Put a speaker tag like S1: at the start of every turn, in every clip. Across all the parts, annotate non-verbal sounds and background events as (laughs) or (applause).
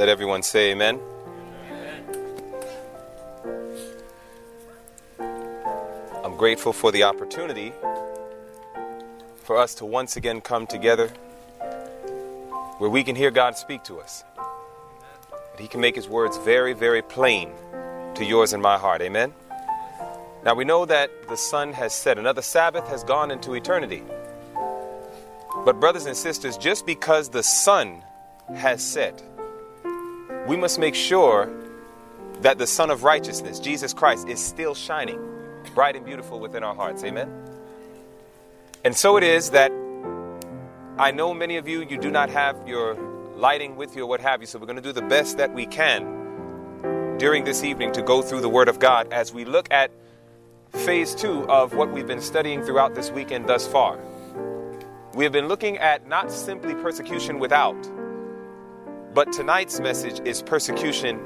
S1: Let everyone say amen. amen. I'm grateful for the opportunity for us to once again come together where we can hear God speak to us. That He can make His words very, very plain to yours and my heart. Amen. Now we know that the sun has set, another Sabbath has gone into eternity. But, brothers and sisters, just because the sun has set, we must make sure that the Son of Righteousness, Jesus Christ, is still shining bright and beautiful within our hearts. Amen? And so it is that I know many of you, you do not have your lighting with you or what have you, so we're going to do the best that we can during this evening to go through the Word of God as we look at phase two of what we've been studying throughout this weekend thus far. We have been looking at not simply persecution without, but tonight's message is persecution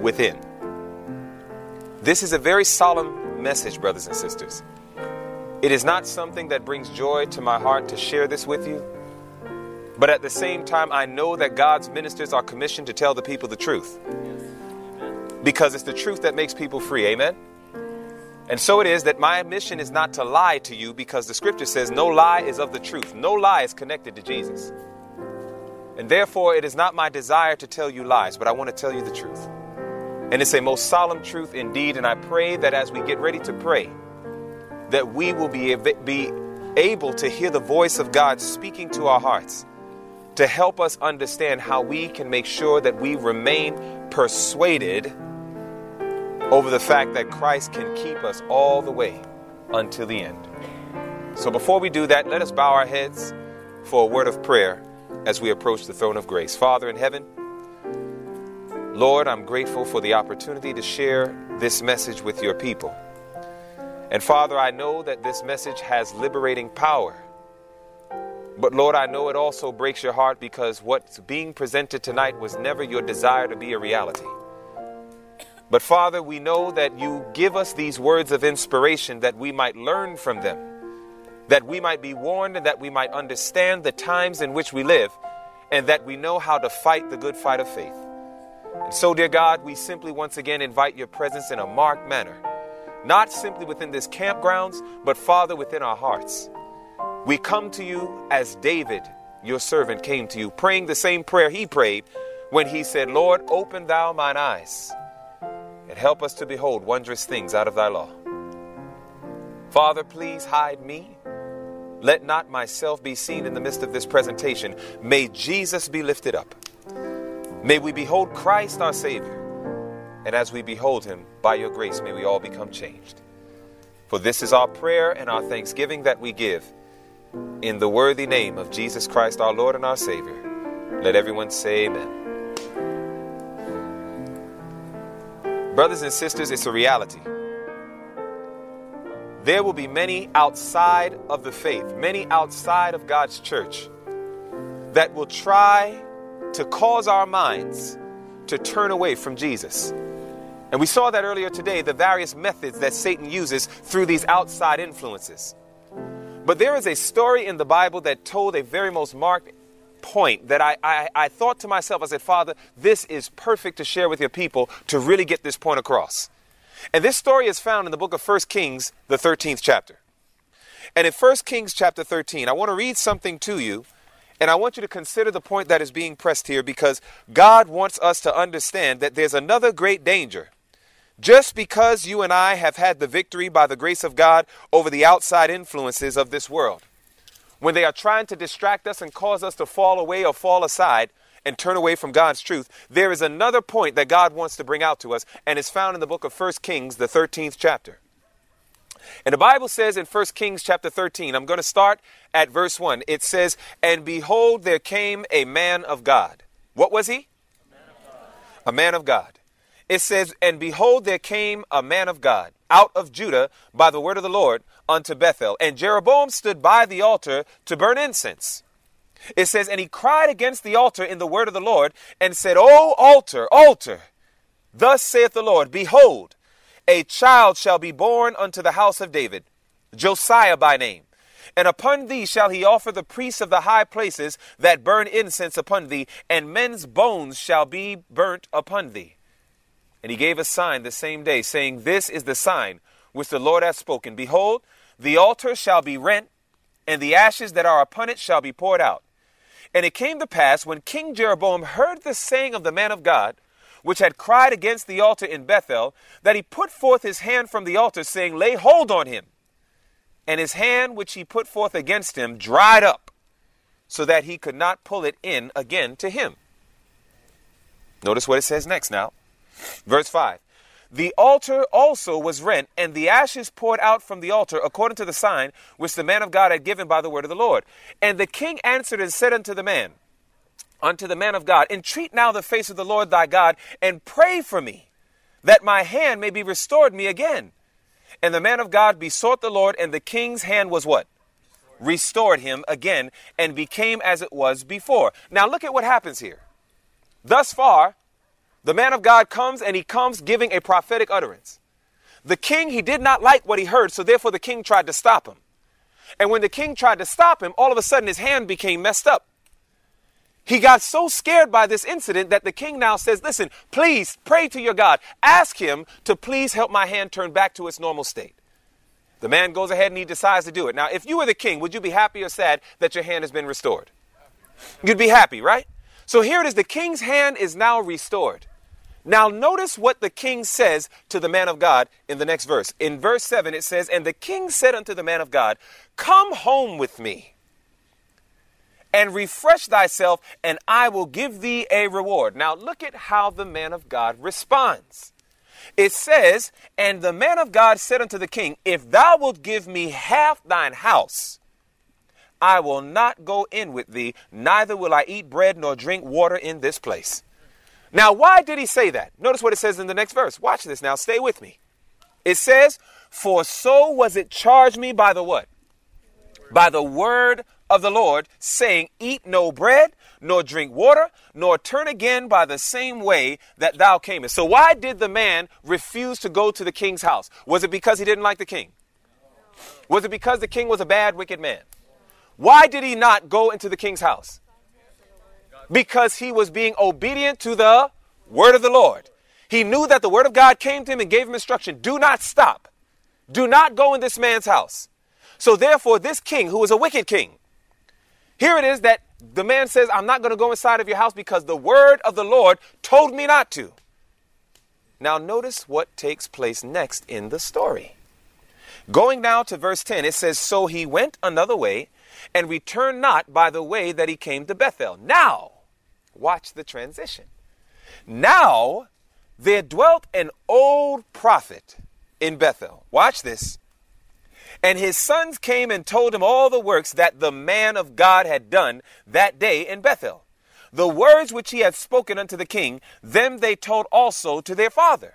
S1: within. This is a very solemn message, brothers and sisters. It is not something that brings joy to my heart to share this with you, but at the same time, I know that God's ministers are commissioned to tell the people the truth. Because it's the truth that makes people free. Amen? And so it is that my mission is not to lie to you because the scripture says no lie is of the truth. No lie is connected to Jesus. And therefore, it is not my desire to tell you lies, but I want to tell you the truth. And it's a most solemn truth indeed. And I pray that as we get ready to pray, that we will be, be able to hear the voice of God speaking to our hearts to help us understand how we can make sure that we remain persuaded over the fact that Christ can keep us all the way until the end. So before we do that, let us bow our heads for a word of prayer as we approach the throne of grace. Father in heaven, Lord, I'm grateful for the opportunity to share this message with your people. And Father, I know that this message has liberating power. But Lord, I know it also breaks your heart because what's being presented tonight was never your desire to be a reality. But Father, we know that you give us these words of inspiration that we might learn from them, that we might be warned and that we might understand the times in which we live, and that we know how to fight the good fight of faith. And so, dear God, we simply once again invite your presence in a marked manner, not simply within this campgrounds, but Father, within our hearts. We come to you as David, your servant, came to you, praying the same prayer he prayed when he said, Lord, open thou mine eyes and help us to behold wondrous things out of thy law. Father, please hide me. Let not myself be seen in the midst of this presentation. May Jesus be lifted up. May we behold Christ our Savior. And as we behold him, by your grace, may we all become changed. For this is our prayer and our thanksgiving that we give in the worthy name of Jesus Christ, our Lord and our Savior. Let everyone say, Amen. Brothers and sisters, it's a reality. There will be many outside of the faith, many outside of God's church, that will try to cause our minds to turn away from Jesus. And we saw that earlier today, the various methods that Satan uses through these outside influences. But there is a story in the Bible that told a very most marked point that I, I, I, thought to myself, I said, Father, this is perfect to share with your people to really get this point across. And this story is found in the book of 1 Kings, the 13th chapter. And in 1 Kings chapter 13, I want to read something to you, and I want you to consider the point that is being pressed here because God wants us to understand that there's another great danger. Just because you and I have had the victory by the grace of God over the outside influences of this world, when they are trying to distract us and cause us to fall away or fall aside and turn away from God's truth, there is another point that God wants to bring out to us, and it's found in the book of 1 Kings, the 13th chapter. And the Bible says in 1 Kings chapter 13, I'm going to start at verse 1. It says, And behold, there came a man of God. What was he? A man of God. A man of God. It says, And behold, there came a man of God out of Judah by the word of the Lord unto Bethel. And Jeroboam stood by the altar to burn incense. It says, And he cried against the altar in the word of the Lord and said, O altar, altar, thus saith the Lord, Behold, a child shall be born unto the house of David, Josiah by name. And upon thee shall he offer the priests of the high places that burn incense upon thee, and men's bones shall be burnt upon thee. And he gave a sign the same day, saying, This is the sign which the Lord hath spoken. Behold, the altar shall be rent, and the ashes that are upon it shall be poured out. And it came to pass, when King Jeroboam heard the saying of the man of God, which had cried against the altar in Bethel, that he put forth his hand from the altar, saying, Lay hold on him. And his hand which he put forth against him dried up, so that he could not pull it in again to him. Notice what it says next now. Verse 5 The altar also was rent, and the ashes poured out from the altar, according to the sign which the man of God had given by the word of the Lord. And the king answered and said unto the man, unto the man of God, Entreat now the face of the Lord thy God, and pray for me, that my hand may be restored me again. And the man of God besought the Lord, and the king's hand was what? Restored him again, and became as it was before. Now look at what happens here. Thus far, the man of God comes and he comes giving a prophetic utterance. The king, he did not like what he heard, so therefore the king tried to stop him. And when the king tried to stop him, all of a sudden his hand became messed up. He got so scared by this incident that the king now says, Listen, please pray to your God. Ask him to please help my hand turn back to its normal state. The man goes ahead and he decides to do it. Now, if you were the king, would you be happy or sad that your hand has been restored? You'd be happy, right? So here it is the king's hand is now restored. Now, notice what the king says to the man of God in the next verse. In verse 7, it says, And the king said unto the man of God, Come home with me and refresh thyself, and I will give thee a reward. Now, look at how the man of God responds. It says, And the man of God said unto the king, If thou wilt give me half thine house, I will not go in with thee, neither will I eat bread nor drink water in this place. Now, why did he say that? Notice what it says in the next verse. Watch this now, stay with me. It says, For so was it charged me by the what? By the word of the Lord, saying, Eat no bread, nor drink water, nor turn again by the same way that thou camest. So, why did the man refuse to go to the king's house? Was it because he didn't like the king? Was it because the king was a bad, wicked man? Why did he not go into the king's house? Because he was being obedient to the word of the Lord. He knew that the word of God came to him and gave him instruction do not stop, do not go in this man's house. So, therefore, this king, who was a wicked king, here it is that the man says, I'm not going to go inside of your house because the word of the Lord told me not to. Now, notice what takes place next in the story. Going now to verse 10, it says, So he went another way and returned not by the way that he came to Bethel. Now, watch the transition. Now, there dwelt an old prophet in Bethel. Watch this. And his sons came and told him all the works that the man of God had done that day in Bethel. The words which he had spoken unto the king, them they told also to their father.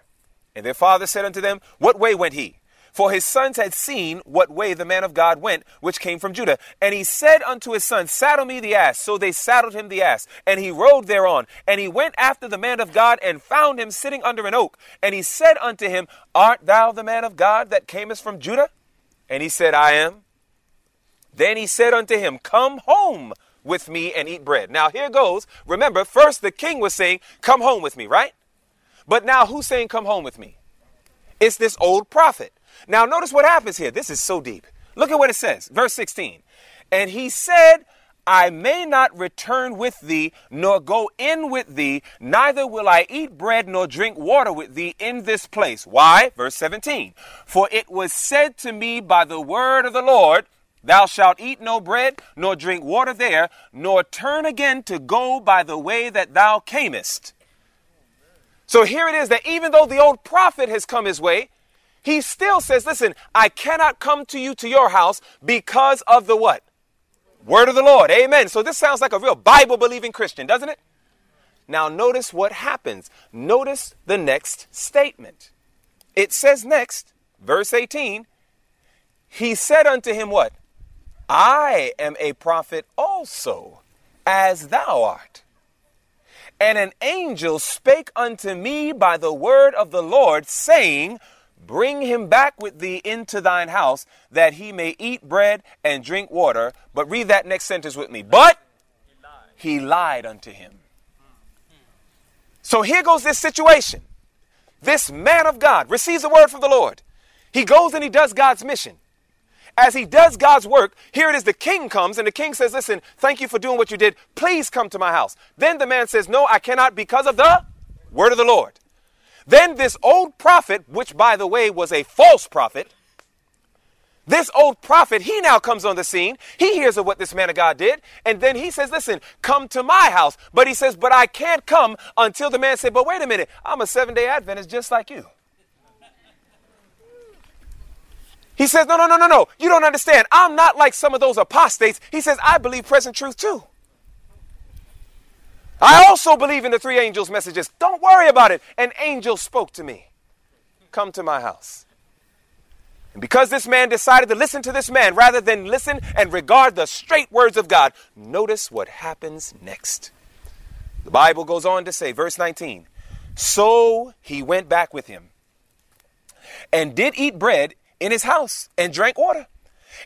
S1: And their father said unto them, What way went he? For his sons had seen what way the man of God went, which came from Judah. And he said unto his sons, Saddle me the ass. So they saddled him the ass, and he rode thereon. And he went after the man of God, and found him sitting under an oak. And he said unto him, Art thou the man of God that camest from Judah? And he said, I am. Then he said unto him, Come home with me and eat bread. Now here goes. Remember, first the king was saying, Come home with me, right? But now who's saying, Come home with me? It's this old prophet. Now notice what happens here. This is so deep. Look at what it says. Verse 16. And he said, I may not return with thee, nor go in with thee, neither will I eat bread nor drink water with thee in this place. Why? Verse 17. For it was said to me by the word of the Lord, Thou shalt eat no bread, nor drink water there, nor turn again to go by the way that thou camest. So here it is that even though the old prophet has come his way, he still says, Listen, I cannot come to you to your house because of the what? Word of the Lord. Amen. So this sounds like a real Bible believing Christian, doesn't it? Now, notice what happens. Notice the next statement. It says next, verse 18, He said unto him, What? I am a prophet also, as thou art. And an angel spake unto me by the word of the Lord, saying, bring him back with thee into thine house, that he may eat bread and drink water. But read that next sentence with me. But he lied unto him. So here goes this situation. This man of God receives a word from the Lord. He goes and he does God's mission. As he does God's work, here it is the king comes and the king says, Listen, thank you for doing what you did. Please come to my house. Then the man says, No, I cannot because of the word of the Lord. Then this old prophet, which by the way was a false prophet, this old prophet, he now comes on the scene. He hears of what this man of God did. And then he says, Listen, come to my house. But he says, But I can't come until the man said, But wait a minute, I'm a seven day Adventist just like you. He says, No, no, no, no, no. You don't understand. I'm not like some of those apostates. He says, I believe present truth too. I also believe in the three angels' messages. Don't worry about it. An angel spoke to me. Come to my house. And because this man decided to listen to this man rather than listen and regard the straight words of God, notice what happens next. The Bible goes on to say, verse 19, so he went back with him and did eat bread in his house and drank water.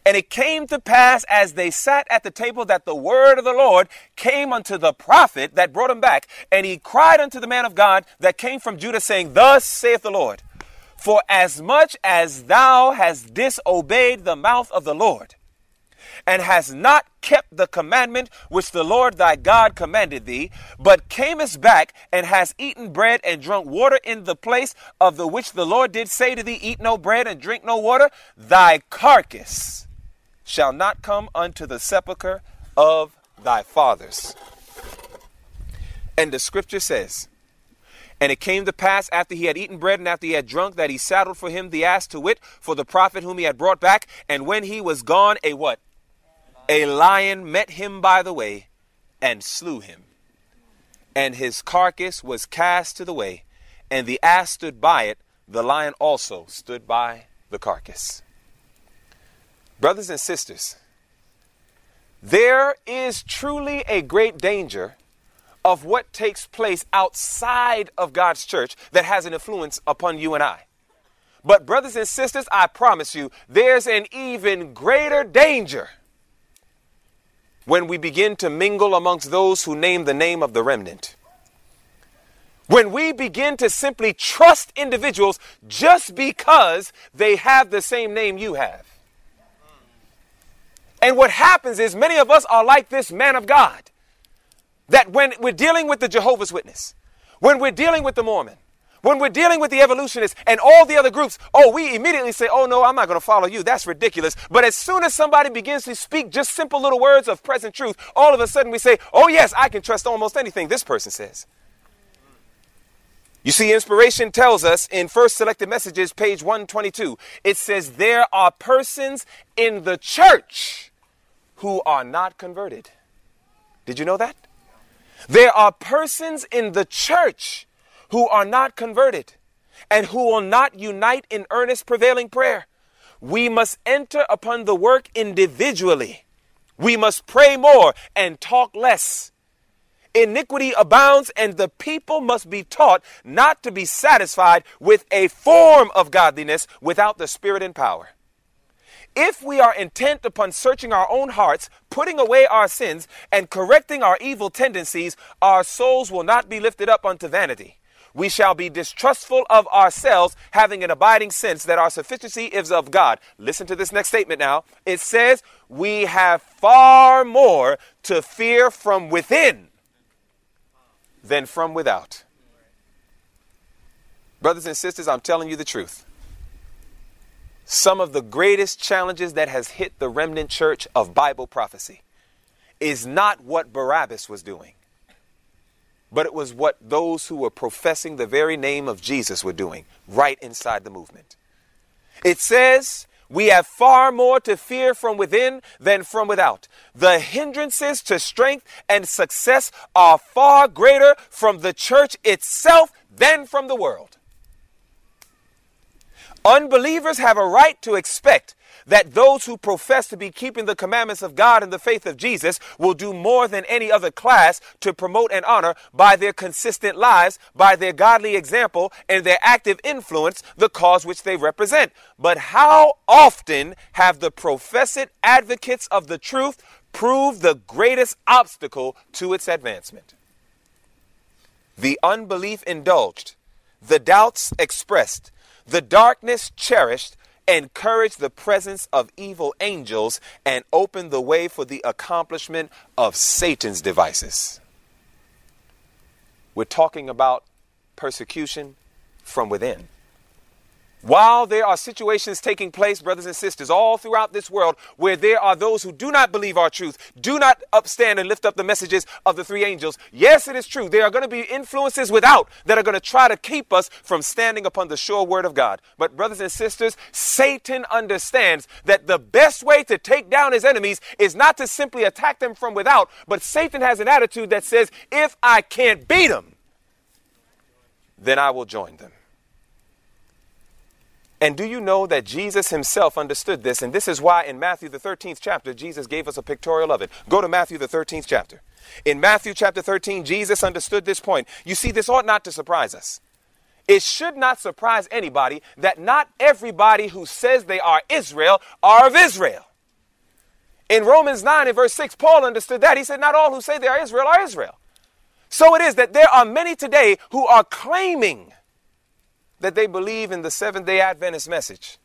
S1: And it came to pass as they sat at the table that the word of the Lord came unto the prophet that brought him back. And he cried unto the man of God that came from Judah, saying, Thus saith the Lord, for as much as thou hast disobeyed the mouth of the Lord, and hast not kept the commandment which the Lord thy God commanded thee, but camest back and hast eaten bread and drunk water in the place of the which the Lord did say to thee, Eat no bread and drink no water, thy carcass shall not come unto the sepulchre of thy fathers. And the scripture says, and it came to pass after he had eaten bread and after he had drunk that he saddled for him the ass to wit for the prophet whom he had brought back. And when he was gone, a what? A lion met him by the way and slew him. And his carcass was cast to the way, and the ass stood by it. The lion also stood by the carcass. Brothers and sisters, there is truly a great danger of what takes place outside of God's church that has an influence upon you and I. But, brothers and sisters, I promise you, there's an even greater danger when we begin to mingle amongst those who name the name of the remnant. When we begin to simply trust individuals just because they have the same name you have. And what happens is many of us are like this man of God that when we're dealing with the Jehovah's Witness, when we're dealing with the Mormon, when we're dealing with the evolutionists and all the other groups, oh, we immediately say, oh, no, I'm not going to follow you. That's ridiculous. But as soon as somebody begins to speak just simple little words of present truth, all of a sudden we say, oh, yes, I can trust almost anything this person says. You see, inspiration tells us in First Selected Messages, page 122, it says, There are persons in the church who are not converted. Did you know that? There are persons in the church who are not converted and who will not unite in earnest prevailing prayer. We must enter upon the work individually. We must pray more and talk less. Iniquity abounds, and the people must be taught not to be satisfied with a form of godliness without the Spirit and power. If we are intent upon searching our own hearts, putting away our sins, and correcting our evil tendencies, our souls will not be lifted up unto vanity. We shall be distrustful of ourselves, having an abiding sense that our sufficiency is of God. Listen to this next statement now. It says, We have far more to fear from within than from without. Brothers and sisters, I'm telling you the truth some of the greatest challenges that has hit the remnant church of Bible prophecy is not what Barabbas was doing, but it was what those who were professing the very name of Jesus were doing right inside the movement. It says, we have far more to fear from within than from without. The hindrances to strength and success are far greater from the church itself than from the world. Unbelievers have a right to expect that those who profess to be keeping the commandments of God and the faith of Jesus will do more than any other class to promote and honor by their consistent lives, by their godly example, and their active influence the cause which they represent. But how often have the professed advocates of the truth proved the greatest obstacle to its advancement? The unbelief indulged, the doubts expressed, the darkness cherished, encourage the presence of evil angels and open the way for the accomplishment of Satan's devices. We're talking about persecution from within. While there are situations taking place, brothers and sisters, all throughout this world where there are those who do not believe our truth, do not upstand and lift up the messages of the three angels, yes, it is true. There are going to be influences without that are going to try to keep us from standing upon the sure word of God. But, brothers and sisters, Satan understands that the best way to take down his enemies is not to simply attack them from without, but Satan has an attitude that says, if I can't beat them, then I will join them. And do you know that Jesus himself understood this? And this is why in Matthew, the 13th chapter, Jesus gave us a pictorial of it. Go to Matthew, the 13th chapter. In Matthew chapter 13, Jesus understood this point. You see, this ought not to surprise us. It should not surprise anybody that not everybody who says they are Israel are of Israel. In Romans 9 and verse 6, Paul understood that. He said, Not all who say they are Israel are Israel. So it is that there are many today who are claiming that they believe in the Seventh day Adventist message.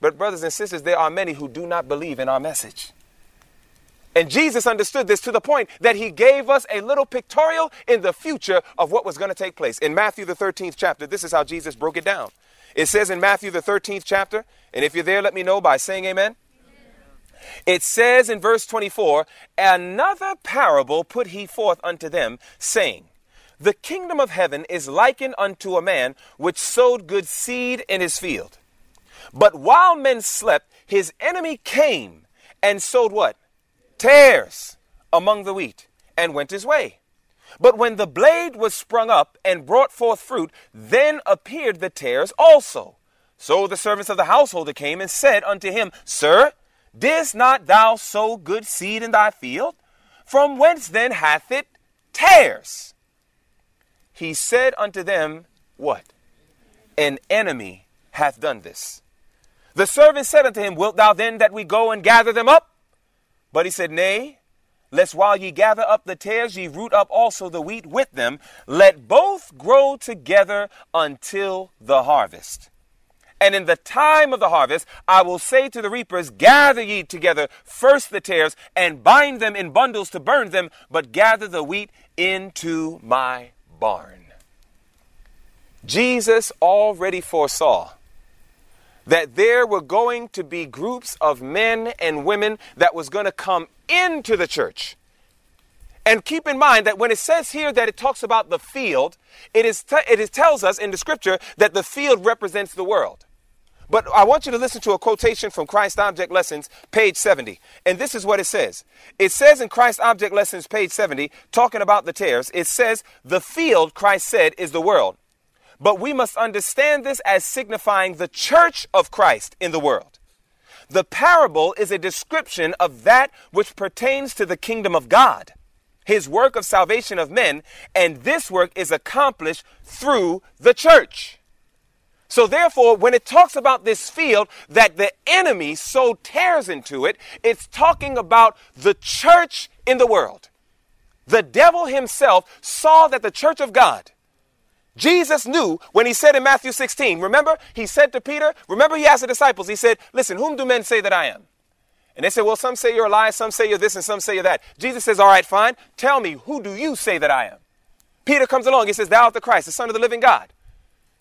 S1: But, brothers and sisters, there are many who do not believe in our message. And Jesus understood this to the point that he gave us a little pictorial in the future of what was going to take place. In Matthew, the 13th chapter, this is how Jesus broke it down. It says in Matthew, the 13th chapter, and if you're there, let me know by saying amen. It says in verse 24, Another parable put he forth unto them, saying, the kingdom of heaven is likened unto a man which sowed good seed in his field. But while men slept, his enemy came and sowed what? Tares among the wheat and went his way. But when the blade was sprung up and brought forth fruit, then appeared the tares also. So the servants of the householder came and said unto him, Sir, didst not thou sow good seed in thy field? From whence then hath it tares? He said unto them, What? An enemy hath done this. The servant said unto him, Wilt thou then that we go and gather them up? But he said, Nay, lest while ye gather up the tares, ye root up also the wheat with them. Let both grow together until the harvest. And in the time of the harvest, I will say to the reapers, Gather ye together first the tares, and bind them in bundles to burn them, but gather the wheat into my barn. Jesus already foresaw that there were going to be groups of men and women that was going to come into the church. And keep in mind that when it says here that it talks about the field, it, is te- it is tells us in the scripture that the field represents the world. But I want you to listen to a quotation from Christ Object Lessons, page 70. And this is what it says. It says in Christ Object Lessons, page 70, talking about the tares, it says, The field, Christ said, is the world. But we must understand this as signifying the church of Christ in the world. The parable is a description of that which pertains to the kingdom of God, his work of salvation of men, and this work is accomplished through the church. So therefore, when it talks about this field that the enemy so tares into it, it's talking about the church in the world. The devil himself saw that the church of God, Jesus knew when he said in Matthew 16, remember, he said to Peter, remember, he asked the disciples, he said, Listen, whom do men say that I am? And they said, Well, some say you're Elijah, some say you're this, and some say you're that. Jesus says, All right, fine. Tell me, who do you say that I am? Peter comes along, he says, Thou art the Christ, the Son of the living God.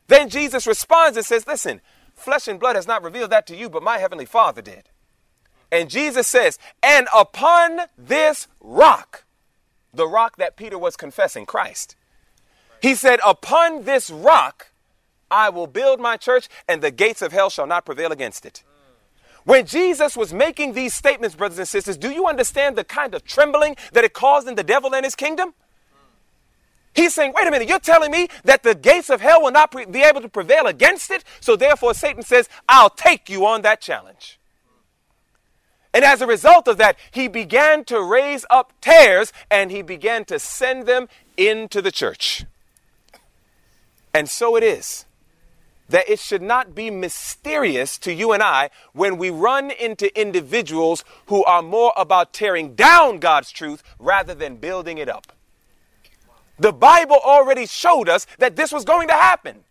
S1: Then Jesus responds and says, Listen, flesh and blood has not revealed that to you, but my heavenly Father did. And Jesus says, And upon this rock, the rock that Peter was confessing, Christ, he said, Upon this rock I will build my church, and the gates of hell shall not prevail against it. When Jesus was making these statements, brothers and sisters, do you understand the kind of trembling that it caused in the devil and his kingdom? He's saying, wait a minute, you're telling me that the gates of hell will not be able to prevail against it? So therefore, Satan says, I'll take you on that challenge. And as a result of that, he began to raise up tares and he began to send them into the church. And so it is that it should not be mysterious to you and I when we run into individuals who are more about tearing down God's truth rather than building it up. The Bible already showed us that this was going to happen.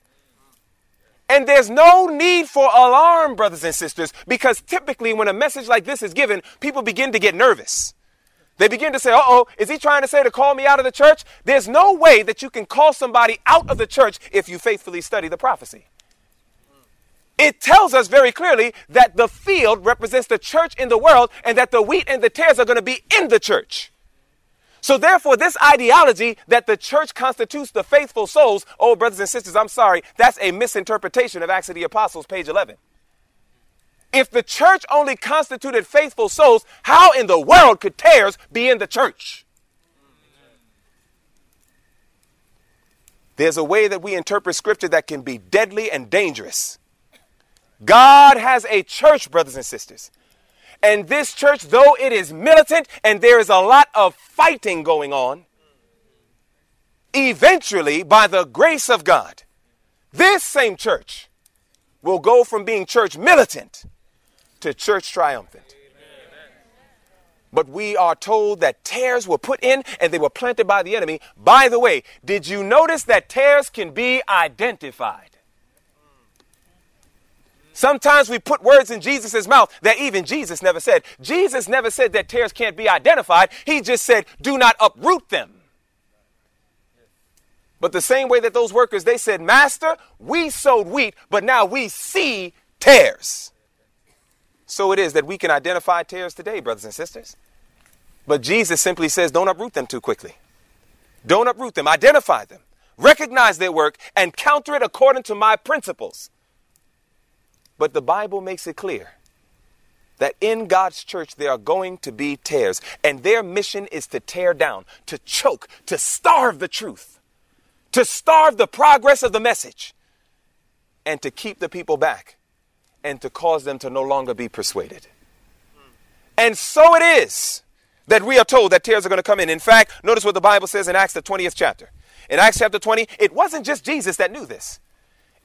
S1: And there's no need for alarm, brothers and sisters, because typically when a message like this is given, people begin to get nervous. They begin to say, uh oh, is he trying to say to call me out of the church? There's no way that you can call somebody out of the church if you faithfully study the prophecy. It tells us very clearly that the field represents the church in the world and that the wheat and the tares are going to be in the church. So, therefore, this ideology that the church constitutes the faithful souls, oh, brothers and sisters, I'm sorry, that's a misinterpretation of Acts of the Apostles, page 11. If the church only constituted faithful souls, how in the world could tares be in the church? There's a way that we interpret scripture that can be deadly and dangerous. God has a church, brothers and sisters. And this church, though it is militant and there is a lot of fighting going on, eventually, by the grace of God, this same church will go from being church militant to church triumphant. But we are told that tares were put in and they were planted by the enemy. By the way, did you notice that tares can be identified? Sometimes we put words in Jesus' mouth that even Jesus never said. Jesus never said that tares can't be identified. He just said, do not uproot them. But the same way that those workers, they said, Master, we sowed wheat, but now we see tares. So it is that we can identify tares today, brothers and sisters. But Jesus simply says, don't uproot them too quickly. Don't uproot them, identify them, recognize their work, and counter it according to my principles. But the Bible makes it clear that in God's church there are going to be tares, and their mission is to tear down, to choke, to starve the truth, to starve the progress of the message, and to keep the people back, and to cause them to no longer be persuaded. And so it is that we are told that tares are going to come in. In fact, notice what the Bible says in Acts, the 20th chapter. In Acts chapter 20, it wasn't just Jesus that knew this.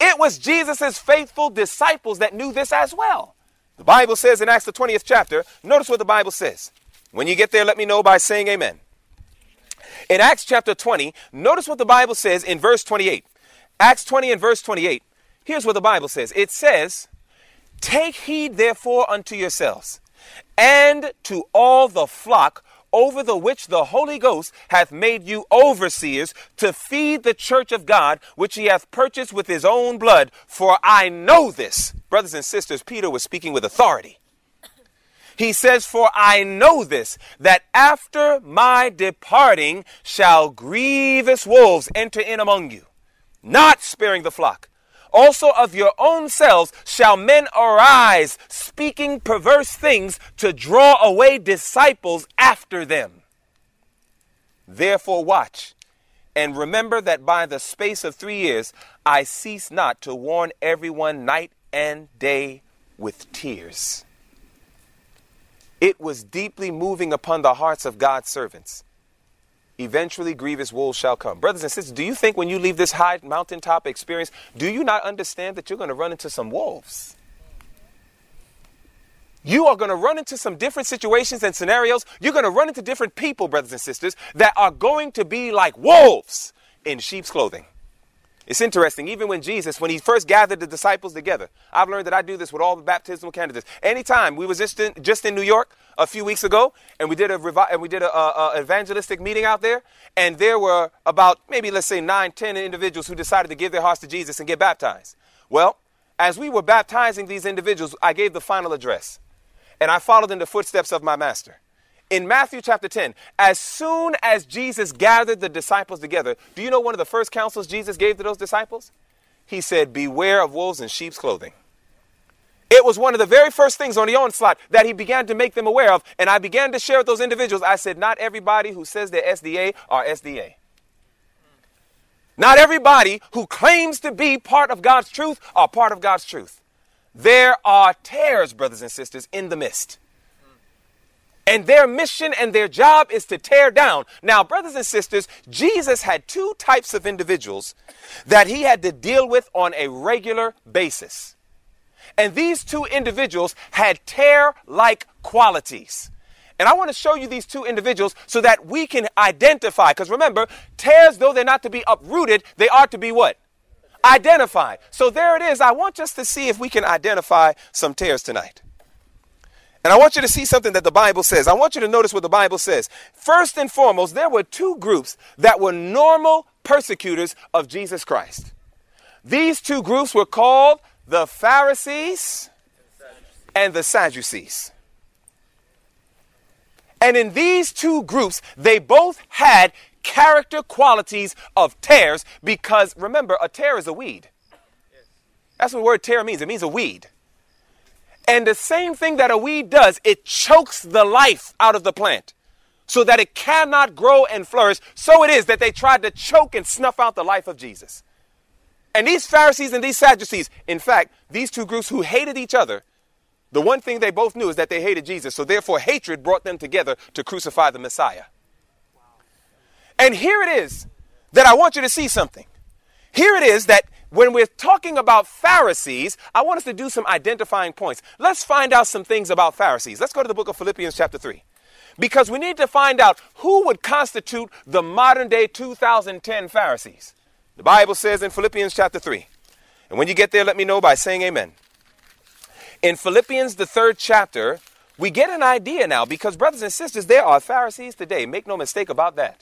S1: It was Jesus' faithful disciples that knew this as well. The Bible says in Acts the 20th chapter, notice what the Bible says. When you get there, let me know by saying amen. In Acts chapter 20, notice what the Bible says in verse 28. Acts 20 and verse 28. Here's what the Bible says it says, Take heed therefore unto yourselves and to all the flock over the which the Holy Ghost hath made you overseers to feed the church of God, which he hath purchased with his own blood. For I know this. Brothers and sisters, Peter was speaking with authority. He says, For I know this, that after my departing shall grievous wolves enter in among you, not sparing the flock. Also of your own selves shall men arise, speaking perverse things to draw away disciples after them. Therefore, watch and remember that by the space of three years I cease not to warn everyone night and day with tears. It was deeply moving upon the hearts of God's servants eventually grievous wolves shall come. Brothers and sisters, do you think when you leave this high mountaintop experience, do you not understand that you're going to run into some wolves? You are going to run into some different situations and scenarios. You're going to run into different people, brothers and sisters, that are going to be like wolves in sheep's clothing. It's interesting, even when Jesus, when he first gathered the disciples together, I've learned that I do this with all the baptismal candidates. Anytime we was just in, just in New York a few weeks ago, and we did a revi- and we did a, a, a, evangelistic meeting out there, and there were about maybe let's say nine, ten individuals who decided to give their hearts to Jesus and get baptized. Well, as we were baptizing these individuals, I gave the final address, and I followed in the footsteps of my master in Matthew chapter 10, as soon as Jesus gathered the disciples together, do you know one of the first counsels Jesus gave to those disciples? He said, Beware of wolves in sheep's clothing. It was one of the very first things on the onslaught that he began to make them aware of. And I began to share with those individuals. I said, Not everybody who says they're SDA are SDA. Not everybody who claims to be part of God's truth are part of God's truth. There are tares, brothers and sisters, in the midst. And their mission and their job is to tare down. Now, brothers and sisters, Jesus had two types of individuals that he had to deal with on a regular basis. And these two individuals had tear like qualities. And I want to show you these two individuals so that we can identify. Because remember, tares, though they're not to be uprooted, they are to be what? Identified. So there it is. I want us to see if we can identify some tares tonight. And I want you to see something that the Bible says. I want you to notice what the Bible says. First and foremost, there were two groups that were normal persecutors of Jesus Christ. These two groups were called the Pharisees and the Sadducees. And in these two groups, they both had character qualities of tares because remember, a tare is a weed. That's what the word tare means. It means a weed. And the same thing that a weed does, it chokes the life out of the plant so that it cannot grow and flourish. So it is that they tried to choke and snuff out the life of Jesus. And these Pharisees and these Sadducees, in fact, these two groups who hated each other, the one thing they both knew is that they hated Jesus. So therefore, hatred brought them together to crucify the Messiah. And here it is that I want you to see something. Here it is that when we're talking about Pharisees, I want us to do some identifying points. Let's find out some things about Pharisees. Let's go to the book of Philippians, chapter 3. Because we need to find out who would constitute the modern day 2010 Pharisees. The Bible says in Philippians, chapter 3. And when you get there, let me know by saying amen. In Philippians, the third chapter, we get an idea now because, brothers and sisters, there are Pharisees today. Make no mistake about that.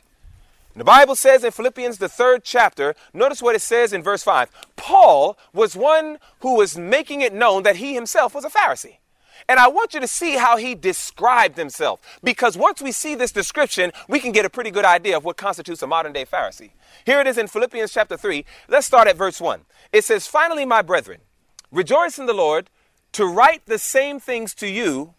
S1: The Bible says in Philippians, the third chapter, notice what it says in verse 5. Paul was one who was making it known that he himself was a Pharisee. And I want you to see how he described himself. Because once we see this description, we can get a pretty good idea of what constitutes a modern day Pharisee. Here it is in Philippians chapter 3. Let's start at verse 1. It says, Finally, my brethren, rejoice in the Lord. To write the same things to you,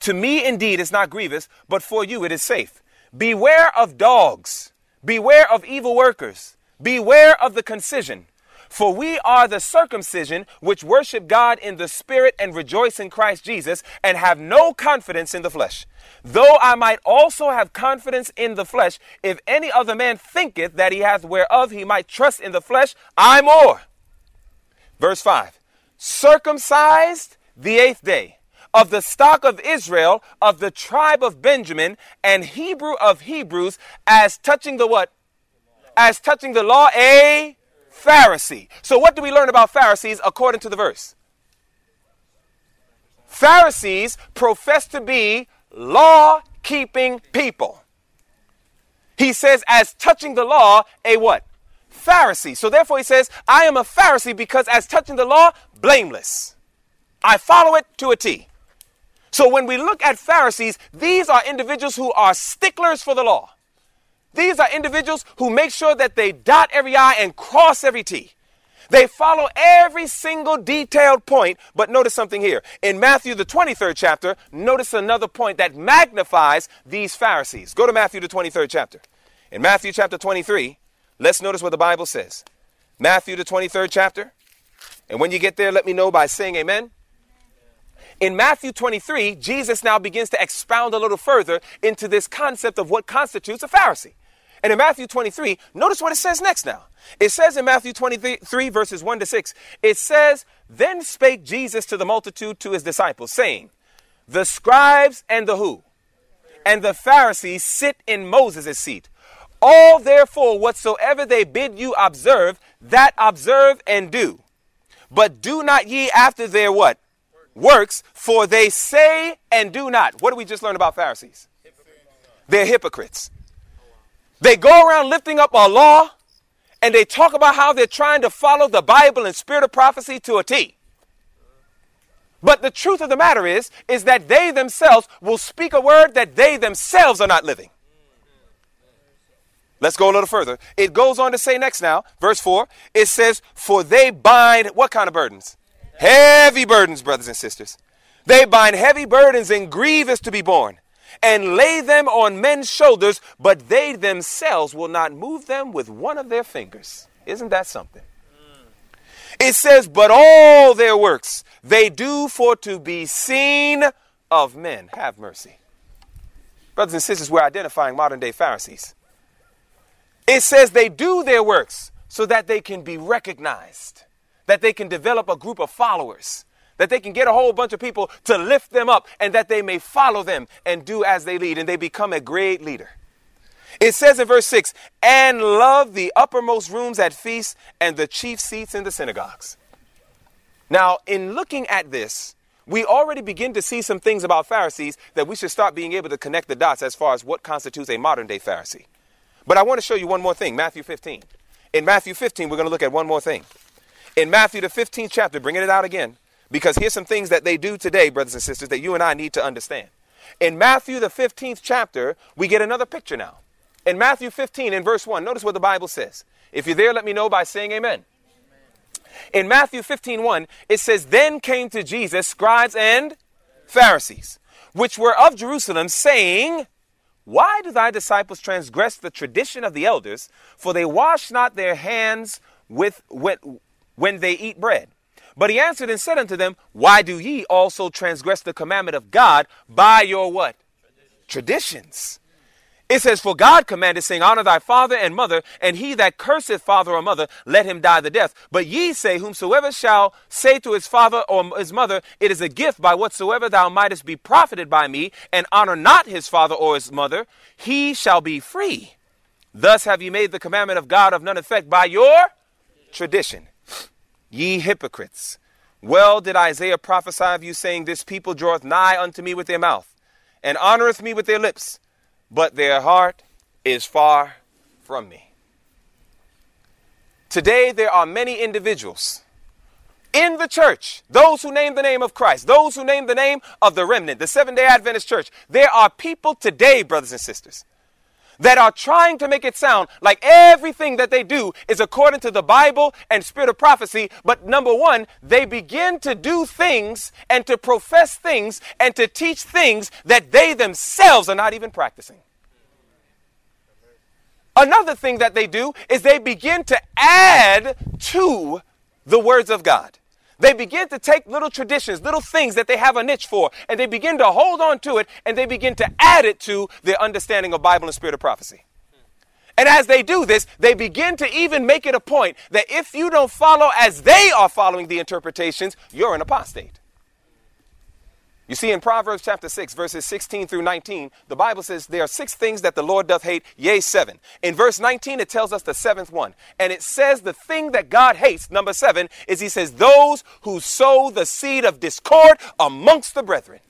S1: to me indeed is not grievous, but for you it is safe. Beware of dogs. Beware of evil workers. Beware of the concision. For we are the circumcision which worship God in the spirit and rejoice in Christ Jesus and have no confidence in the flesh. Though I might also have confidence in the flesh, if any other man thinketh that he hath whereof he might trust in the flesh, I more. Verse 5 Circumcised the eighth day of the stock of Israel, of the tribe of Benjamin, and Hebrew of Hebrews, as touching the what? As touching the law, a Pharisee. So, what do we learn about Pharisees according to the verse? Pharisees profess to be law keeping people. He says, as touching the law, a what? Pharisee. So therefore he says, I am a Pharisee because as touching the law, blameless. I follow it to a T. So when we look at Pharisees, these are individuals who are sticklers for the law. These are individuals who make sure that they dot every I and cross every T. They follow every single detailed point, but notice something here. In Matthew, the 23rd chapter, notice another point that magnifies these Pharisees. Go to Matthew, the 23rd chapter. In Matthew chapter 23, let's notice what the Bible says. Matthew, the 23rd chapter. And when you get there, let me know by saying amen. In Matthew 23, Jesus now begins to expound a little further into this concept of what constitutes a Pharisee. And in Matthew 23, notice what it says next now. It says in Matthew 23, verses 1 to 6, it says, Then spake Jesus to the multitude to his disciples, saying, The scribes and the who? And the Pharisees sit in Moses' seat. All therefore whatsoever they bid you observe, that observe and do. But do not ye after their what? Works, for they say and do not. What do we just learn about Pharisees? They're hypocrites. They go around lifting up a law and they talk about how they're trying to follow the Bible and spirit of prophecy to a T. But the truth of the matter is, is that they themselves will speak a word that they themselves are not living. Let's go a little further. It goes on to say next now, verse 4, it says, For they bind what kind of burdens? Heavy burdens, brothers and sisters. They bind heavy burdens and grievous to be borne, and lay them on men's shoulders, but they themselves will not move them with one of their fingers. Isn't that something? Mm. It says, But all their works they do for to be seen of men. Have mercy. Brothers and sisters, we're identifying modern day Pharisees. It says they do their works so that they can be recognized, that they can develop a group of followers, that they can get a whole bunch of people to lift them up, and that they may follow them and do as they lead, and they become a great leader. It says in verse 6 and love the uppermost rooms at feasts and the chief seats in the synagogues. Now, in looking at this, we already begin to see some things about Pharisees that we should start being able to connect the dots as far as what constitutes a modern day Pharisee. But I want to show you one more thing Matthew 15. In Matthew 15, we're going to look at one more thing. In Matthew, the 15th chapter, bringing it out again, because here's some things that they do today, brothers and sisters, that you and I need to understand. In Matthew, the 15th chapter, we get another picture now. In Matthew 15, in verse 1, notice what the Bible says. If you're there, let me know by saying amen. In Matthew 15, 1, it says, Then came to Jesus scribes and Pharisees, which were of Jerusalem, saying, Why do thy disciples transgress the tradition of the elders? For they wash not their hands with, with when they eat bread. But he answered and said unto them, Why do ye also transgress the commandment of God by your what? Traditions. It says, For God commanded, saying, Honor thy father and mother, and he that curseth father or mother, let him die the death. But ye say, Whomsoever shall say to his father or his mother, It is a gift by whatsoever thou mightest be profited by me, and honor not his father or his mother, he shall be free. Thus have ye made the commandment of God of none effect by your tradition. Ye hypocrites. Well did Isaiah prophesy of you, saying, This people draweth nigh unto me with their mouth, and honoreth me with their lips but their heart is far from me. Today, there are many individuals in the church, those who name the name of Christ, those who name the name of the remnant, the Seventh day Adventist church. There are people today, brothers and sisters, that are trying to make it sound like everything that they do is according to the Bible and spirit of prophecy. But number one, they begin to do things and to profess things and to teach things that they themselves are not even practicing. Another thing that they do is they begin to add to the words of God. They begin to take little traditions, little things that they have a niche for, and they begin to hold on to it and they begin to add it to their understanding of Bible and spirit of prophecy. And as they do this, they begin to even make it a point that if you don't follow as they are following the interpretations, you're an apostate. You see, in Proverbs chapter 6, verses 16 through 19, the Bible says there are six things that the Lord doth hate, yea, seven. In verse 19, it tells us the seventh one. And it says the thing that God hates, number seven, is He says, those who sow the seed of discord amongst the brethren.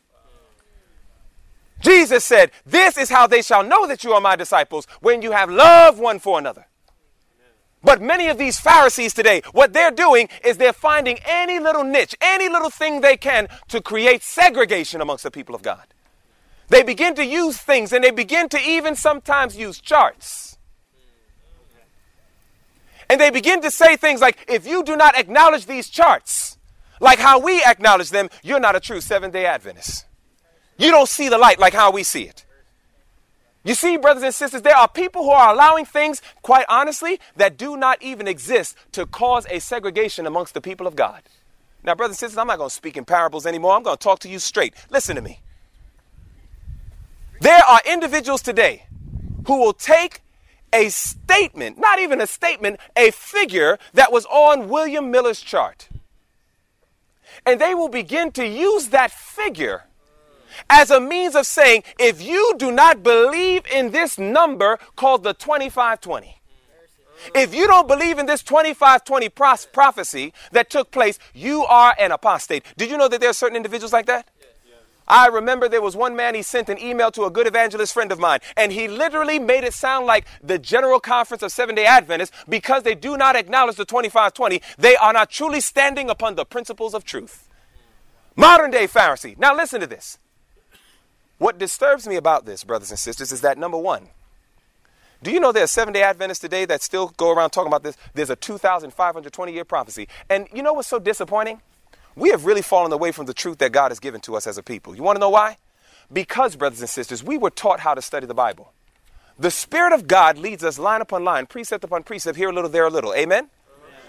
S1: Jesus said, This is how they shall know that you are my disciples when you have love one for another. But many of these Pharisees today, what they're doing is they're finding any little niche, any little thing they can to create segregation amongst the people of God. They begin to use things and they begin to even sometimes use charts. And they begin to say things like, if you do not acknowledge these charts, like how we acknowledge them, you're not a true Seventh day Adventist. You don't see the light like how we see it. You see, brothers and sisters, there are people who are allowing things, quite honestly, that do not even exist to cause a segregation amongst the people of God. Now, brothers and sisters, I'm not going to speak in parables anymore. I'm going to talk to you straight. Listen to me. There are individuals today who will take a statement, not even a statement, a figure that was on William Miller's chart. And they will begin to use that figure as a means of saying, if you do not believe in this number called the 2520, if you don't believe in this 2520 prophecy that took place, you are an apostate. Did you know that there are certain individuals like that? I remember there was one man, he sent an email to a good evangelist friend of mine, and he literally made it sound like the General Conference of Seven day Adventists because they do not acknowledge the 2520. They are not truly standing upon the principles of truth. Modern day Pharisee. Now listen to this. What disturbs me about this, brothers and sisters, is that number one, do you know there are seven day Adventists today that still go around talking about this? There's a 2,520 year prophecy. And you know what's so disappointing? We have really fallen away from the truth that God has given to us as a people. You want to know why? Because, brothers and sisters, we were taught how to study the Bible. The Spirit of God leads us line upon line, precept upon precept, here a little, there a little. Amen? Amen?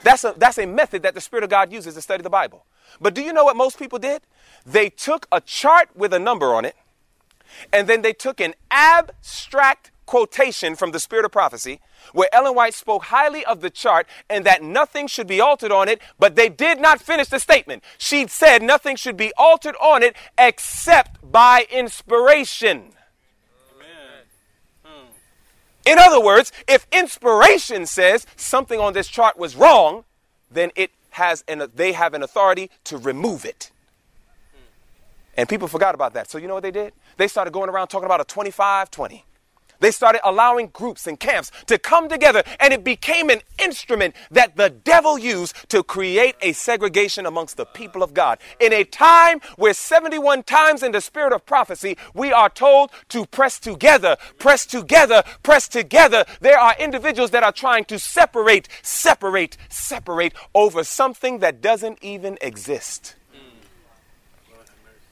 S1: That's, a, that's a method that the Spirit of God uses to study the Bible. But do you know what most people did? They took a chart with a number on it And then they took an abstract quotation from the Spirit of Prophecy where Ellen White spoke highly of the chart and that nothing should be altered on it, but they did not finish the statement. She said nothing should be altered on it except by inspiration. In other words, if inspiration says something on this chart was wrong, then it has an, they have an authority to remove it. And people forgot about that. So you know what they did? They started going around talking about a 25 20. They started allowing groups and camps to come together, and it became an instrument that the devil used to create a segregation amongst the people of God. In a time where 71 times in the spirit of prophecy, we are told to press together, press together, press together. There are individuals that are trying to separate, separate, separate over something that doesn't even exist.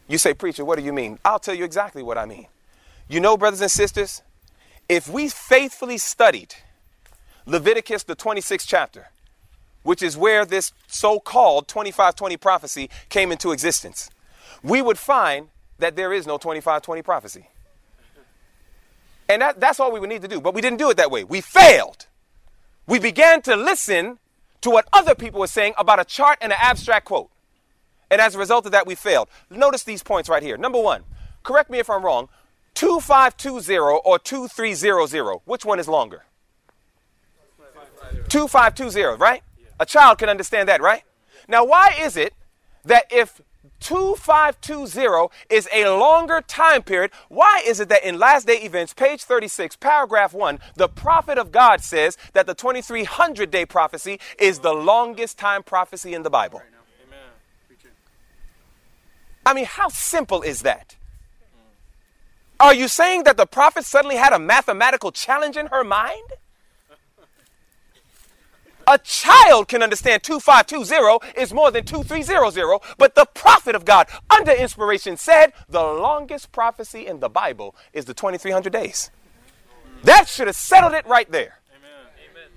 S1: You say, Preacher, what do you mean? I'll tell you exactly what I mean. You know, brothers and sisters, if we faithfully studied Leviticus, the 26th chapter, which is where this so called 2520 prophecy came into existence, we would find that there is no 2520 prophecy. And that, that's all we would need to do. But we didn't do it that way. We failed. We began to listen to what other people were saying about a chart and an abstract quote. And as a result of that, we failed. Notice these points right here. Number one, correct me if I'm wrong, 2520 or 2300, which one is longer? 2520, right? A child can understand that, right? Now, why is it that if 2520 is a longer time period, why is it that in Last Day Events, page 36, paragraph 1, the prophet of God says that the 2300 day prophecy is the longest time prophecy in the Bible? I mean, how simple is that? Are you saying that the prophet suddenly had a mathematical challenge in her mind? A child can understand 2520 is more than 2300, but the prophet of God, under inspiration, said the longest prophecy in the Bible is the 2300 days. That should have settled it right there.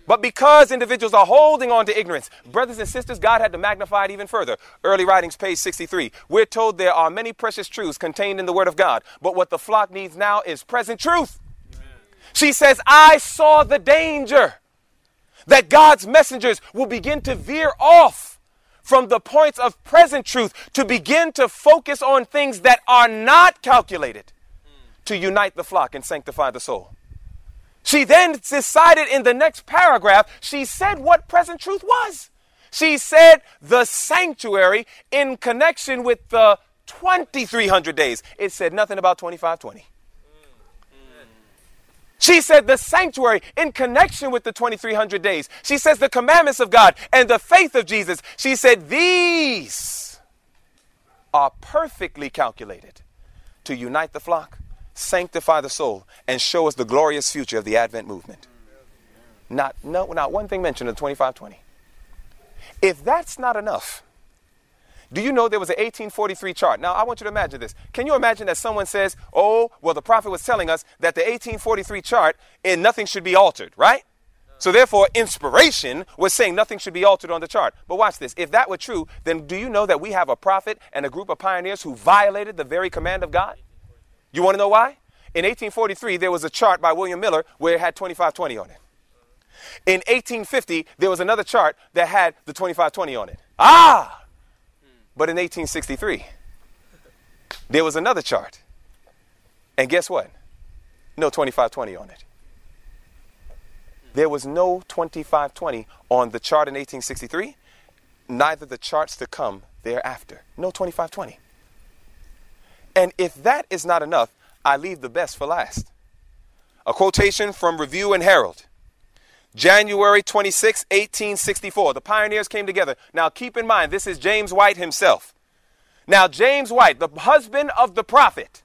S1: But because individuals are holding on to ignorance, brothers and sisters, God had to magnify it even further. Early writings, page 63. We're told there are many precious truths contained in the Word of God, but what the flock needs now is present truth. Amen. She says, I saw the danger that God's messengers will begin to veer off from the points of present truth to begin to focus on things that are not calculated to unite the flock and sanctify the soul. She then decided in the next paragraph, she said what present truth was. She said the sanctuary in connection with the 2300 days. It said nothing about 2520. She said the sanctuary in connection with the 2300 days. She says the commandments of God and the faith of Jesus. She said these are perfectly calculated to unite the flock sanctify the soul, and show us the glorious future of the Advent movement. Not, no, not one thing mentioned in 2520. If that's not enough, do you know there was an 1843 chart? Now, I want you to imagine this. Can you imagine that someone says, oh, well, the prophet was telling us that the 1843 chart and nothing should be altered, right? So therefore, inspiration was saying nothing should be altered on the chart. But watch this. If that were true, then do you know that we have a prophet and a group of pioneers who violated the very command of God? You want to know why? In 1843, there was a chart by William Miller where it had 2520 on it. In 1850, there was another chart that had the 2520 on it. Ah! But in 1863, there was another chart. And guess what? No 2520 on it. There was no 2520 on the chart in 1863, neither the charts to come thereafter. No 2520. And if that is not enough, I leave the best for last. A quotation from Review and Herald. January 26, 1864. The pioneers came together. Now keep in mind, this is James White himself. Now, James White, the husband of the prophet.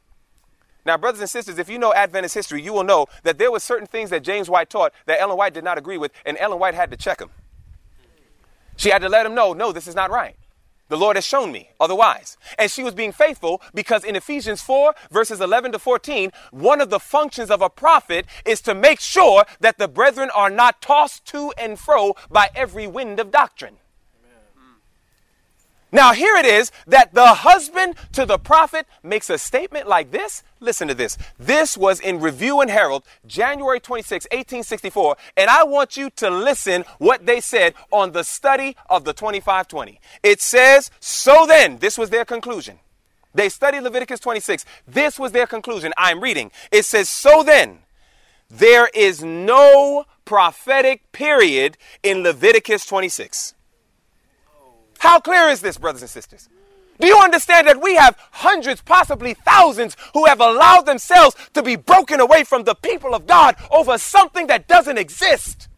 S1: Now, brothers and sisters, if you know Adventist history, you will know that there were certain things that James White taught that Ellen White did not agree with, and Ellen White had to check him. She had to let him know, no, this is not right. The Lord has shown me otherwise. And she was being faithful because in Ephesians 4, verses 11 to 14, one of the functions of a prophet is to make sure that the brethren are not tossed to and fro by every wind of doctrine. Now, here it is that the husband to the prophet makes a statement like this. Listen to this. This was in Review and Herald, January 26, 1864. And I want you to listen what they said on the study of the 2520. It says, So then, this was their conclusion. They studied Leviticus 26. This was their conclusion. I'm reading. It says, So then, there is no prophetic period in Leviticus 26. How clear is this, brothers and sisters? Do you understand that we have hundreds, possibly thousands, who have allowed themselves to be broken away from the people of God over something that doesn't exist?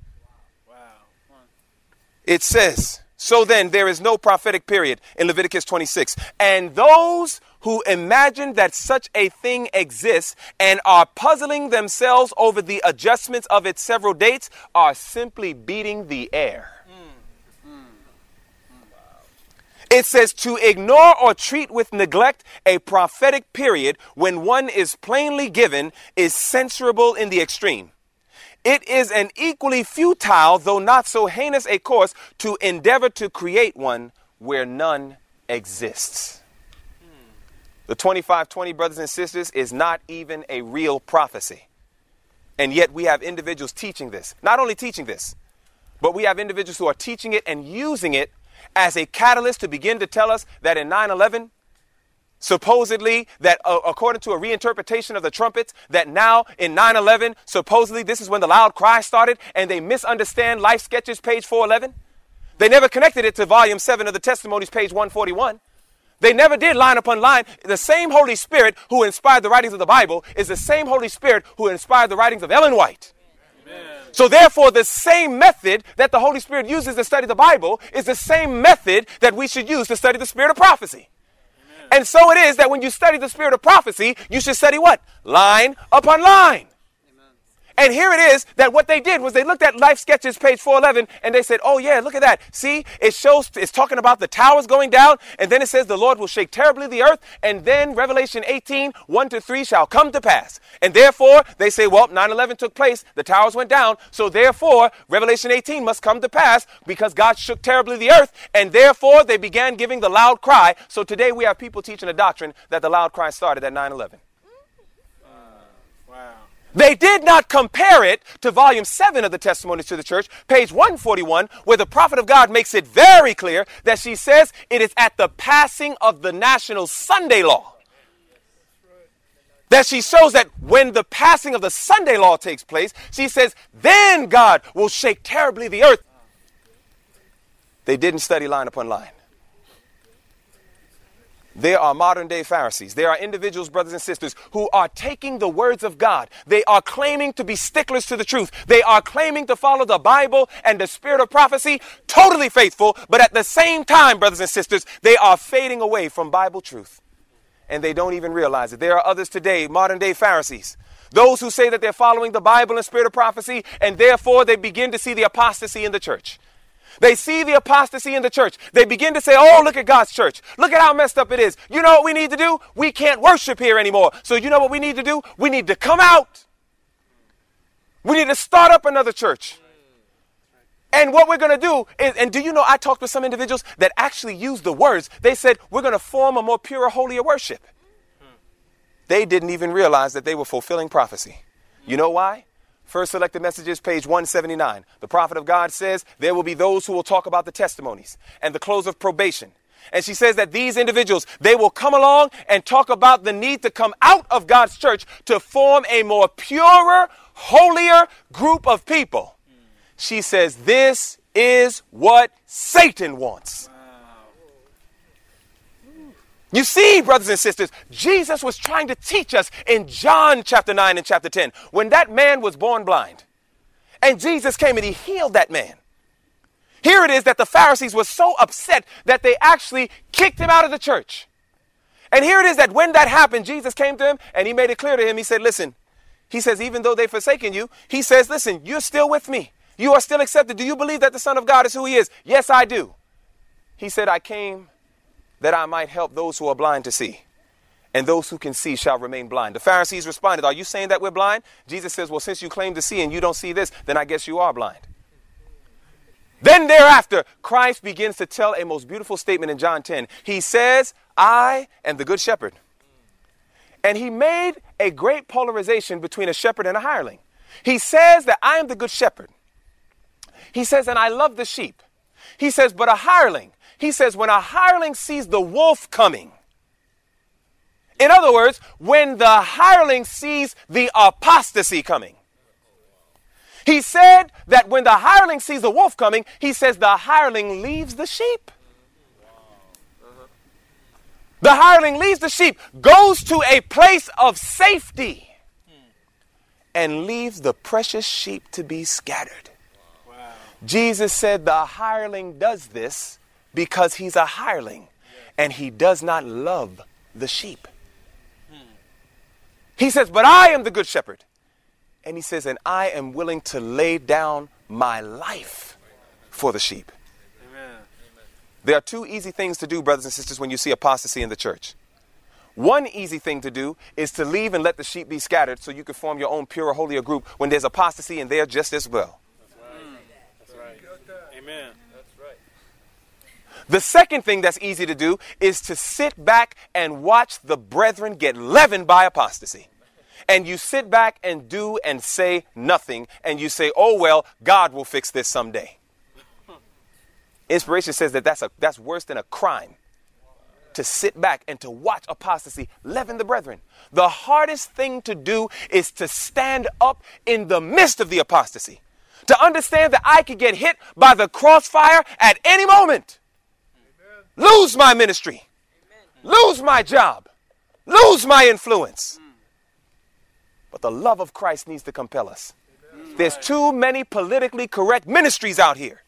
S1: It says, so then there is no prophetic period in Leviticus 26. And those who imagine that such a thing exists and are puzzling themselves over the adjustments of its several dates are simply beating the air. It says to ignore or treat with neglect a prophetic period when one is plainly given is censurable in the extreme. It is an equally futile, though not so heinous a course, to endeavor to create one where none exists. Hmm. The 2520, brothers and sisters, is not even a real prophecy. And yet we have individuals teaching this. Not only teaching this, but we have individuals who are teaching it and using it as a catalyst to begin to tell us that in 9 11, supposedly that uh, according to a reinterpretation of the trumpets that now in 9-11 supposedly this is when the loud cry started and they misunderstand life sketches page 411 they never connected it to volume 7 of the testimonies page 141 they never did line upon line. The same holy spirit who inspired the writings of the bible is the same holy spirit who inspired the writings of ellen white so therefore, the same method that the Holy Spirit uses to study the Bible is the same method that we should use to study the spirit of prophecy. Amen. And so it is that when you study the spirit of prophecy, you should study what? Line upon line. And here it is that what they did was they looked at Life Sketches, page 411, and they said, Oh, yeah, look at that. See, it shows, it's talking about the towers going down, and then it says the Lord will shake terribly the earth, and then Revelation 18, 1 to 3 shall come to pass. And therefore, they say, Well, 9 11 took place, the towers went down, so therefore, Revelation 18 must come to pass because God shook terribly the earth, and therefore they began giving the loud cry. So today we have people teaching a doctrine that the loud cry started at 9 11. They did not compare it to volume 7 of the Testimonies to the Church, page 141, where the prophet of God makes it very clear that she says it is at the passing of the national Sunday law. That she shows that when the passing of the Sunday law takes place, she says, then God will shake terribly the earth. They didn't study line upon line. There are modern day Pharisees. There are individuals, brothers and sisters, who are taking the words of God. They are claiming to be sticklers to the truth. They are claiming to follow the Bible and the spirit of prophecy, totally faithful, but at the same time, brothers and sisters, they are fading away from Bible truth. And they don't even realize it. There are others today, modern day Pharisees, those who say that they're following the Bible and spirit of prophecy, and therefore they begin to see the apostasy in the church. They see the apostasy in the church. They begin to say, Oh, look at God's church. Look at how messed up it is. You know what we need to do? We can't worship here anymore. So, you know what we need to do? We need to come out. We need to start up another church. And what we're going to do is, and do you know, I talked with some individuals that actually used the words. They said, We're going to form a more pure, holier worship. They didn't even realize that they were fulfilling prophecy. You know why? First selected messages, page 179. The prophet of God says there will be those who will talk about the testimonies and the close of probation. And she says that these individuals, they will come along and talk about the need to come out of God's church to form a more purer, holier group of people. She says this is what Satan wants. You see, brothers and sisters, Jesus was trying to teach us in John chapter 9 and chapter 10 when that man was born blind. And Jesus came and he healed that man. Here it is that the Pharisees were so upset that they actually kicked him out of the church. And here it is that when that happened, Jesus came to him and he made it clear to him. He said, Listen, he says, even though they've forsaken you, he says, Listen, you're still with me. You are still accepted. Do you believe that the Son of God is who he is? Yes, I do. He said, I came that I might help those who are blind to see. And those who can see shall remain blind. The Pharisees responded, Are you saying that we're blind? Jesus says, Well, since you claim to see and you don't see this, then I guess you are blind. Then thereafter, Christ begins to tell a most beautiful statement in John 10. He says, I am the good shepherd. And he made a great polarization between a shepherd and a hireling. He says that I am the good shepherd. He says, and I love the sheep. He says, but a hireling. He says, when a hireling sees the wolf coming, in other words, when the hireling sees the apostasy coming, he said that when the hireling sees the wolf coming, he says the hireling leaves the sheep. The hireling leaves the sheep, goes to a place of safety, and leaves the precious sheep to be scattered. Wow. Jesus said the hireling does this because he's a hireling and he does not love the sheep. He says, But I am the good shepherd. And he says, And I am willing to lay down my life for the sheep. Amen. There are two easy things to do, brothers and sisters, when you see apostasy in the church. One easy thing to do is to leave and let the sheep be scattered so you can form your own pure, holier group when there's apostasy and they're just as well. That's right. That's right. Amen. The second thing that's easy to do is to sit back and watch the brethren get leavened by apostasy and you sit back and do and say nothing, and you say, oh, well, God will fix this someday. Inspiration says that that's, a, that's worse than a crime to sit back and to watch apostasy leaven the brethren. The hardest thing to do is to stand up in the midst of the apostasy, to understand that I could get hit by the crossfire at any moment. Lose my ministry, lose my job, lose my influence. But the love of Christ needs to compel us. There's too many politically correct ministries out here.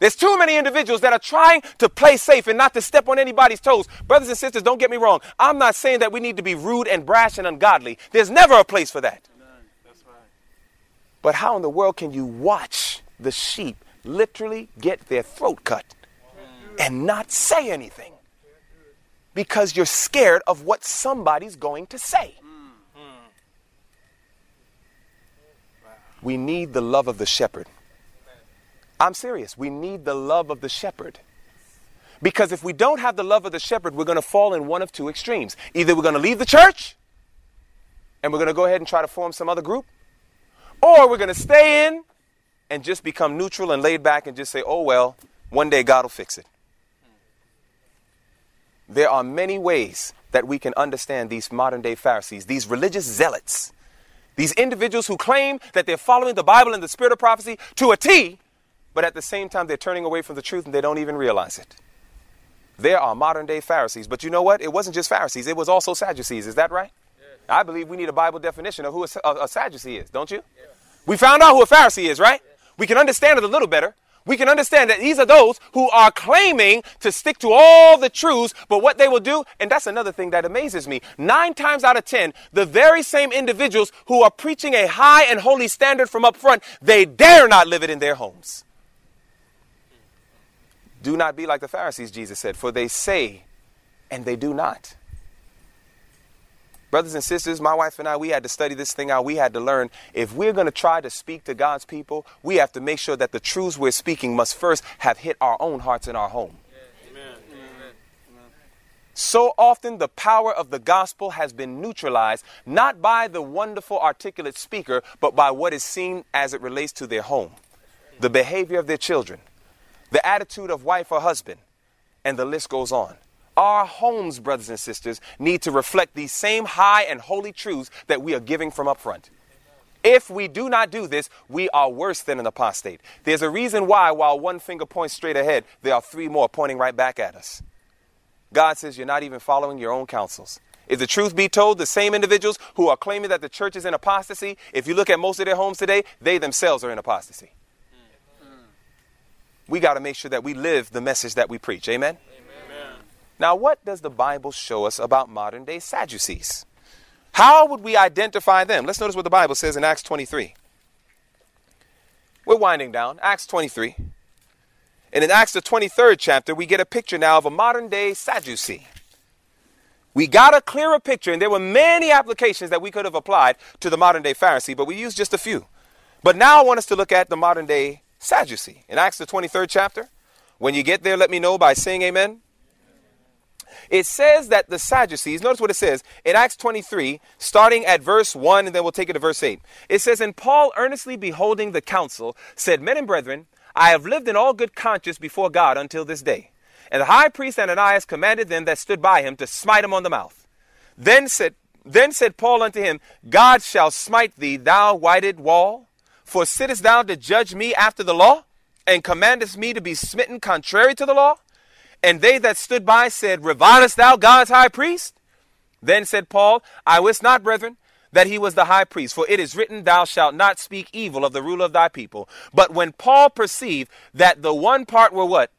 S1: There's too many individuals that are trying to play safe and not to step on anybody's toes. Brothers and sisters, don't get me wrong. I'm not saying that we need to be rude and brash and ungodly. There's never a place for that. But how in the world can you watch the sheep literally get their throat cut and not say anything? Because you're scared of what somebody's going to say. We need the love of the shepherd. I'm serious. We need the love of the shepherd. Because if we don't have the love of the shepherd, we're going to fall in one of two extremes. Either we're going to leave the church and we're going to go ahead and try to form some other group, or we're going to stay in and just become neutral and laid back and just say, oh, well, one day God will fix it. There are many ways that we can understand these modern day Pharisees, these religious zealots these individuals who claim that they're following the Bible and the spirit of prophecy to a T, but at the same time they're turning away from the truth and they don't even realize it. There are modern day Pharisees, but you know what? It wasn't just Pharisees, it was also Sadducees. Is that right? Yes. I believe we need a Bible definition of who a, a, Sadducee is, don't you? We found out who a Pharisee is, right? We can understand it a little better we can understand that these are those who are claiming to stick to all the truths, but what they will do, and that's another thing that amazes me. Nine times out of ten, the very same individuals who are preaching a high and holy standard from up front, they dare not live it in their homes. Do not be like the Pharisees, Jesus said, for they say and they do not. Brothers and sisters, my wife and I, we had to study this thing out. We had to learn if we're going to try to speak to God's people, we have to make sure that the truths we're speaking must first have hit our own hearts in our home. Amen. So often, the power of the gospel has been neutralized not by the wonderful, articulate speaker, but by what is seen as it relates to their home, the behavior of their children, the attitude of wife or husband, and the list goes on. Our homes, brothers and sisters, need to reflect these same high and holy truths that we are giving from up front. If we do not do this, we are worse than an apostate. There's a reason why, while one finger points straight ahead, there are three more pointing right back at us. God says you're not even following your own counsels. If the truth be told, the same individuals who are claiming that the church is in apostasy, if you look at most of their homes today, they themselves are in apostasy. We got to make sure that we live the message that we preach. Amen? Now, what does the Bible show us about modern day Sadducees? How would we identify them? Let's notice what the Bible says in Acts 23. We're winding down, Acts 23. And in Acts, the 23rd chapter, we get a picture now of a modern day Sadducee. We got a clearer picture, and there were many applications that we could have applied to the modern day Pharisee, but we used just a few. But now I want us to look at the modern day Sadducee. In Acts, the 23rd chapter, when you get there, let me know by saying amen. It says that the Sadducees, notice what it says in Acts 23, starting at verse 1, and then we'll take it to verse 8. It says, And Paul, earnestly beholding the council, said, Men and brethren, I have lived in all good conscience before God until this day. And the high priest Ananias commanded them that stood by him to smite him on the mouth. Then said, then said Paul unto him, God shall smite thee, thou whited wall. For sittest thou to judge me after the law, and commandest me to be smitten contrary to the law? And they that stood by said, Revilest thou God's high priest? Then said Paul, I wist not, brethren, that he was the high priest, for it is written, Thou shalt not speak evil of the ruler of thy people. But when Paul perceived that the one part were what?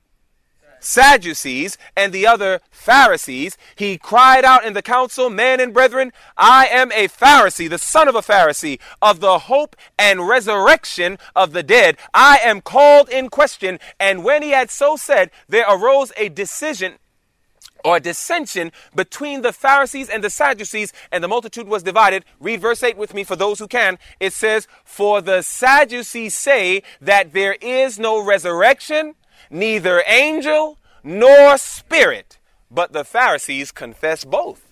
S1: Sadducees and the other Pharisees, he cried out in the council, Men and brethren, I am a Pharisee, the son of a Pharisee, of the hope and resurrection of the dead. I am called in question. And when he had so said, there arose a decision or dissension between the Pharisees and the Sadducees, and the multitude was divided. Read verse 8 with me for those who can. It says, For the Sadducees say that there is no resurrection, neither angel nor spirit, but the Pharisees confess both.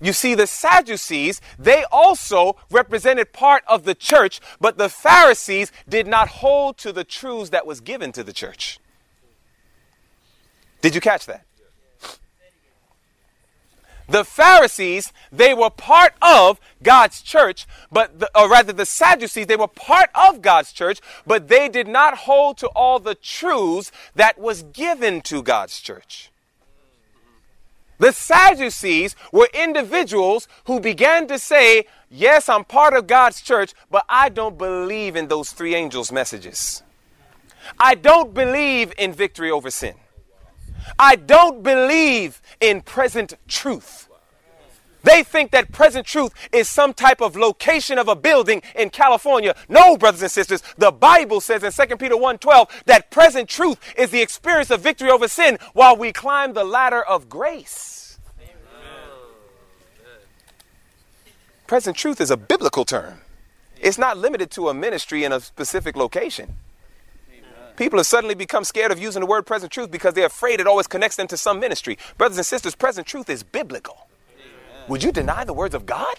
S1: You see, the Sadducees, they also represented part of the church, but the Pharisees did not hold to the truths that was given to the church. Did you catch that? The Pharisees, they were part of God's church, but the, or rather the Sadducees, they were part of God's church, but they did not hold to all the truths that was given to God's church. The Sadducees were individuals who began to say, Yes, I'm part of God's church, but I don't believe in those three angels' messages. I don't believe in victory over sin. I don't believe in present truth. They think that present truth is some type of location of a building in California. No, brothers and sisters, the Bible says in 2 Peter 1:12 that present truth is the experience of victory over sin while we climb the ladder of grace. Amen. Present truth is a biblical term. It's not limited to a ministry in a specific location. People have suddenly become scared of using the word present truth because they're afraid it always connects them to some ministry. Brothers and sisters, present truth is biblical. Amen. Would you deny the words of God?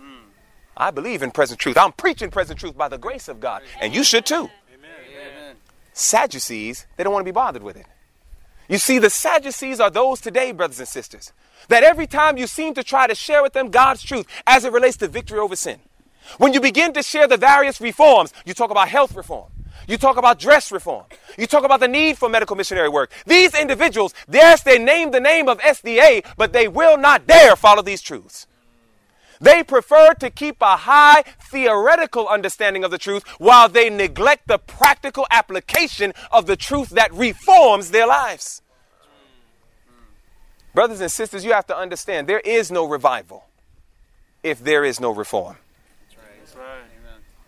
S1: Mm. I believe in present truth. I'm preaching present truth by the grace of God, and you should too. Amen. Sadducees, they don't want to be bothered with it. You see, the Sadducees are those today, brothers and sisters, that every time you seem to try to share with them God's truth as it relates to victory over sin, when you begin to share the various reforms, you talk about health reform, you talk about dress reform. You talk about the need for medical missionary work. These individuals, yes, they name the name of SDA, but they will not dare follow these truths. They prefer to keep a high theoretical understanding of the truth while they neglect the practical application of the truth that reforms their lives. Brothers and sisters, you have to understand there is no revival if there is no reform.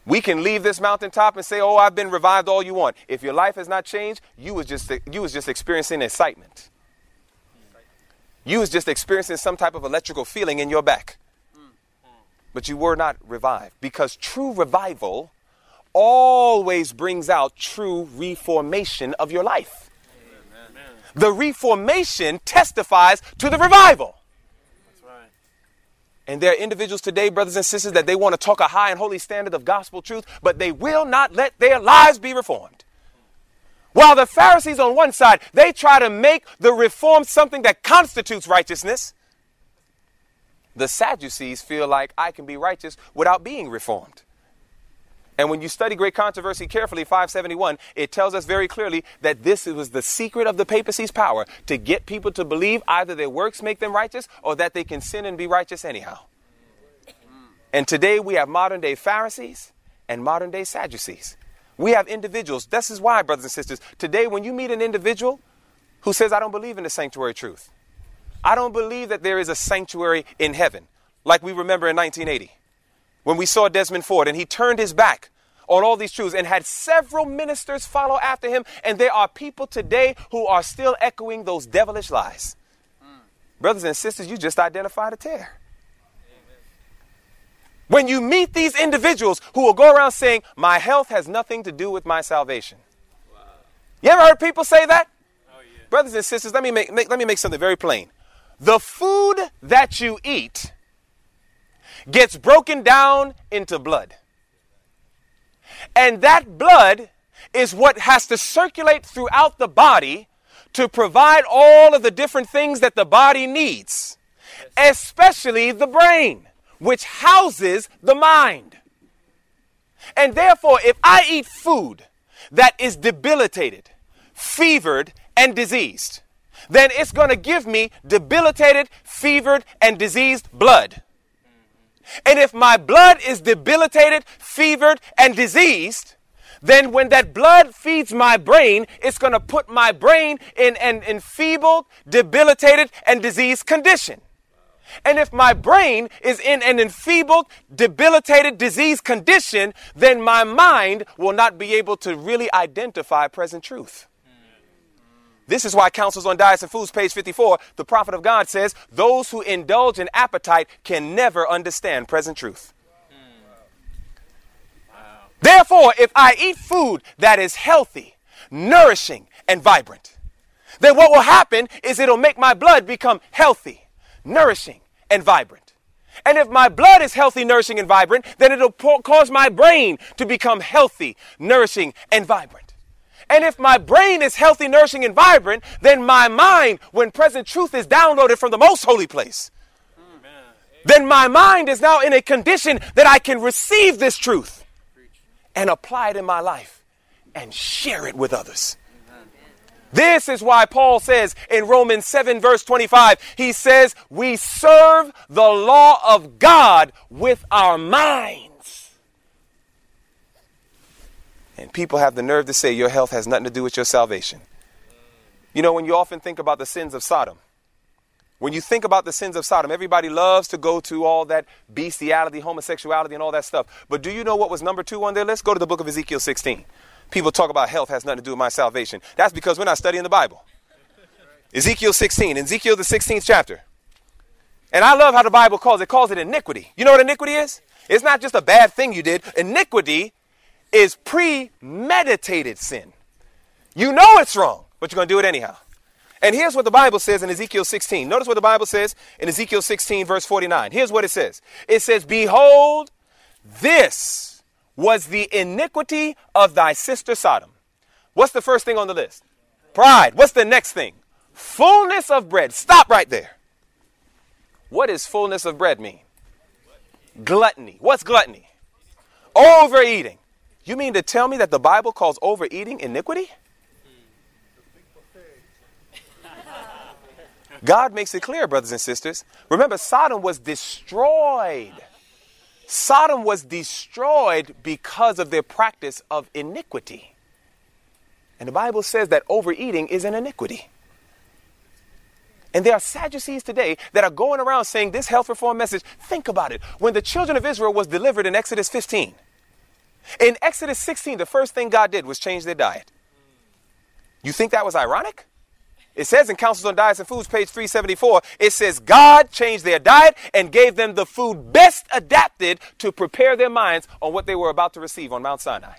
S1: We can leave this mountaintop and say, "Oh, I've been revived all you want." If your life has not changed, you was just you was just experiencing excitement. You was just experiencing some type of electrical feeling in your back. But you were not revived because true revival always brings out true reformation of your life. Amen. The reformation testifies to the revival. And there are individuals today, brothers and sisters, that they want to talk a high and holy standard of gospel truth, but they will not let their lives be reformed. While the Pharisees on one side, they try to make the reform something that constitutes righteousness, the Sadducees feel like I can be righteous without being reformed. And when you study Great Controversy carefully, 571, it tells us very clearly that this was the secret of the papacy's power to get people to believe either their works make them righteous or that they can sin and be righteous anyhow. And today we have modern day Pharisees and modern day Sadducees. We have individuals. This is why, brothers and sisters, today when you meet an individual who says, I don't believe in the sanctuary truth, I don't believe that there is a sanctuary in heaven, like we remember in 1980 when we saw Desmond Ford, and he turned his back on all these truths and had several ministers follow after him. And there are people today who are still echoing those devilish lies. Mm. Brothers and sisters, you just identified a tare. When you meet these individuals who will go around saying, My health has nothing to do with my salvation. Wow. You ever heard people say that? Oh, yeah. Brothers and sisters, let me make, make, let me make something very plain. The food that you eat gets broken down into blood. And that blood is what has to circulate throughout the body to provide all of the different things that the body needs, especially the brain, which houses the mind. And therefore, if I eat food that is debilitated, fevered, and diseased, then it's going to give me debilitated, fevered, and diseased blood. And if my blood is debilitated, fevered, and diseased, then when that blood feeds my brain, it's going to put my brain in an enfeebled, debilitated, and diseased condition. And if my brain is in an enfeebled, debilitated, diseased condition, then my mind will not be able to really identify present truth. This is why Counsels on Diets and Foods, page 54, the prophet of God says, Those who indulge in appetite can never understand present truth. Therefore, if I eat food that is healthy, nourishing, and vibrant, then what will happen is it'll make my blood become healthy, nourishing, and vibrant. And if my blood is healthy, nourishing, and vibrant, then it'll cause my brain to become healthy, nourishing, and vibrant. And if my brain is healthy, nourishing, and vibrant, then my mind, when present truth is downloaded from the most holy place, then my mind is now in a condition that I can receive this truth and apply it in my life and share it with others. This is why Paul says in Romans 7, verse 25, he says, We serve the law of God with our mind. And people have the nerve to say your health has nothing to do with your salvation. You know, when you often think about the sins of Sodom, when you think about the sins of Sodom, everybody loves to go to all that bestiality, homosexuality, and all that stuff. But do you know what was number two on their list? Go to the book of Ezekiel 16. People talk about health has nothing to do with my salvation. That's because we're not studying the Bible. Ezekiel 16, Ezekiel the 16th chapter. And I love how the Bible calls it, calls it iniquity. You know what iniquity is? It's not just a bad thing you did. Iniquity is premeditated sin. You know it's wrong, but you're going to do it anyhow. And here's what the Bible says in Ezekiel 16. Notice what the Bible says in Ezekiel 16, verse 49. Here's what it says It says, Behold, this was the iniquity of thy sister Sodom. What's the first thing on the list? Pride. What's the next thing? Fullness of bread. Stop right there. What does fullness of bread mean? Gluttony. What's gluttony? Overeating. You mean to tell me that the Bible calls overeating iniquity? God makes it clear, brothers and sisters. Remember, Sodom was destroyed. Sodom was destroyed because of their practice of iniquity. And the Bible says that overeating is an iniquity. And there are Sadducees today that are going around saying this health reform message. Think about it. When the children of Israel was delivered in Exodus 15, in Exodus 16, the first thing God did was change their diet. You think that was ironic? It says in Counsels on Diets and Foods, page 374, it says God changed their diet and gave them the food best adapted to prepare their minds on what they were about to receive on Mount Sinai.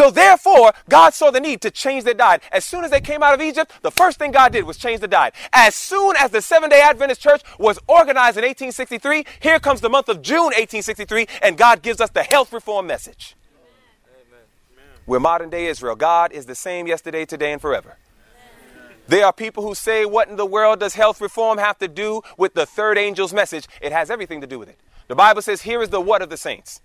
S1: So therefore, God saw the need to change their diet. As soon as they came out of Egypt, the first thing God did was change the diet. As soon as the Seventh day Adventist Church was organized in 1863, here comes the month of June 1863, and God gives us the health reform message. We're modern day Israel. God is the same yesterday, today, and forever. There are people who say, What in the world does health reform have to do with the third angel's message? It has everything to do with it. The Bible says, Here is the what of the saints.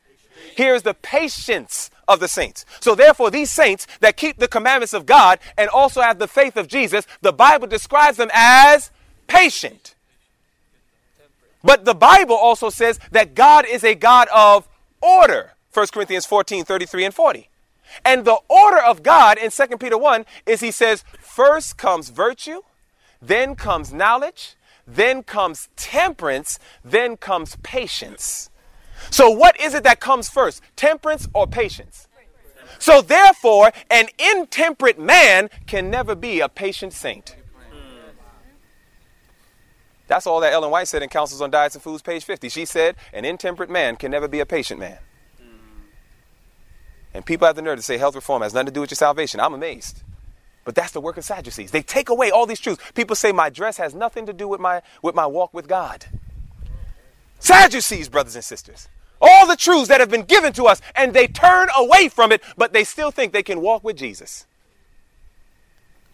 S1: Here is the patience of the saints. So, therefore, these saints that keep the commandments of God and also have the faith of Jesus, the Bible describes them as patient. But the Bible also says that God is a God of order. 1 Corinthians 14 33 and 40. And the order of God in 2 Peter 1 is he says, first comes virtue, then comes knowledge, then comes temperance, then comes patience. So, what is it that comes first, temperance or patience? So, therefore, an intemperate man can never be a patient saint. That's all that Ellen White said in Counsels on Diets and Foods, page 50. She said, An intemperate man can never be a patient man. And people have the nerve to say health reform has nothing to do with your salvation. I'm amazed. But that's the work of Sadducees. They take away all these truths. People say my dress has nothing to do with my, with my walk with God. Sadducees, brothers and sisters. All the truths that have been given to us, and they turn away from it, but they still think they can walk with Jesus.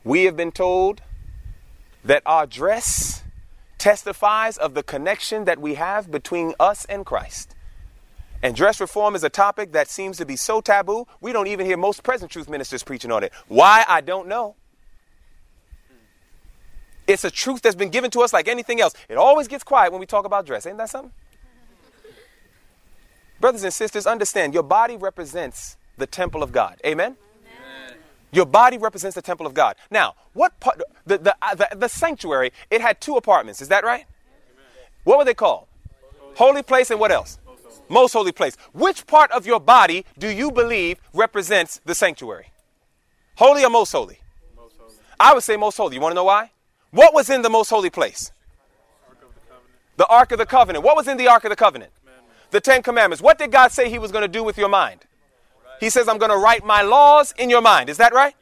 S1: We have been told that our dress testifies of the connection that we have between us and Christ. And dress reform is a topic that seems to be so taboo, we don't even hear most present truth ministers preaching on it. Why? I don't know. It's a truth that's been given to us like anything else. It always gets quiet when we talk about dress. Ain't that something? Brothers and sisters, understand your body represents the temple of God. Amen? Amen. Your body represents the temple of God. Now, what part, the, the, uh, the, the, sanctuary, it had two apartments. Is that right? Amen. What were they called? Holy place and what else? Most holy place. Which part of your body do you believe represents the sanctuary? Holy or most holy? Most holy. I would say most holy. You want to know why? What was in the most holy place? Ark the Ark of the Covenant. What was in the Ark of the Covenant? The Ten Commandments. What did God say He was going to do with your mind? He says, I'm going to write my laws in your mind. Is that right?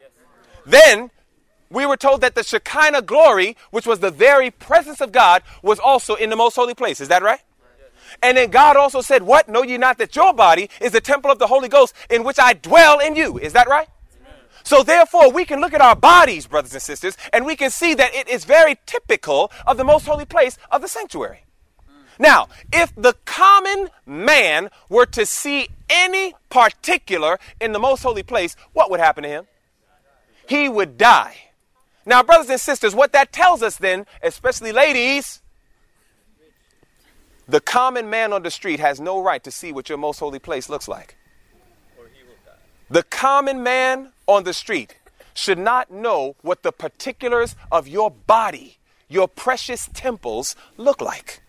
S1: Then we were told that the Shekinah glory, which was the very presence of God, was also in the most holy place. Is that right? And then God also said, What? Know ye not that your body is the temple of the Holy Ghost in which I dwell in you? Is that right? So therefore, we can look at our bodies, brothers and sisters, and we can see that it is very typical of the most holy place of the sanctuary. Now, if the common man were to see any particular in the most holy place, what would happen to him? He would die. Now, brothers and sisters, what that tells us then, especially ladies, the common man on the street has no right to see what your most holy place looks like. The common man on the street should not know what the particulars of your body, your precious temples, look like.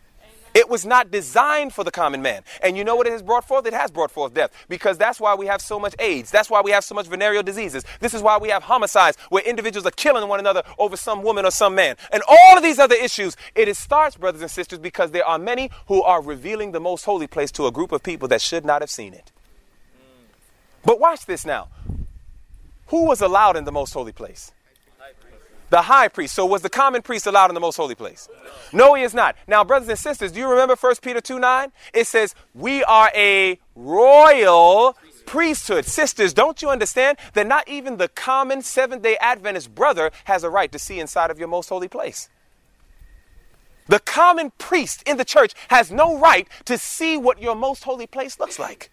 S1: It was not designed for the common man. And you know what it has brought forth? It has brought forth death because that's why we have so much AIDS. That's why we have so much venereal diseases. This is why we have homicides where individuals are killing one another over some woman or some man. And all of these other issues, it starts, brothers and sisters, because there are many who are revealing the most holy place to a group of people that should not have seen it. But watch this now. Who was allowed in the most holy place? The high priest. So was the common priest allowed in the most holy place? No, he is not. Now, brothers and sisters, do you remember 1 Peter 2 9? It says, We are a royal priesthood. Sisters, don't you understand that not even the common Seventh day Adventist brother has a right to see inside of your most holy place? The common priest in the church has no right to see what your most holy place looks like.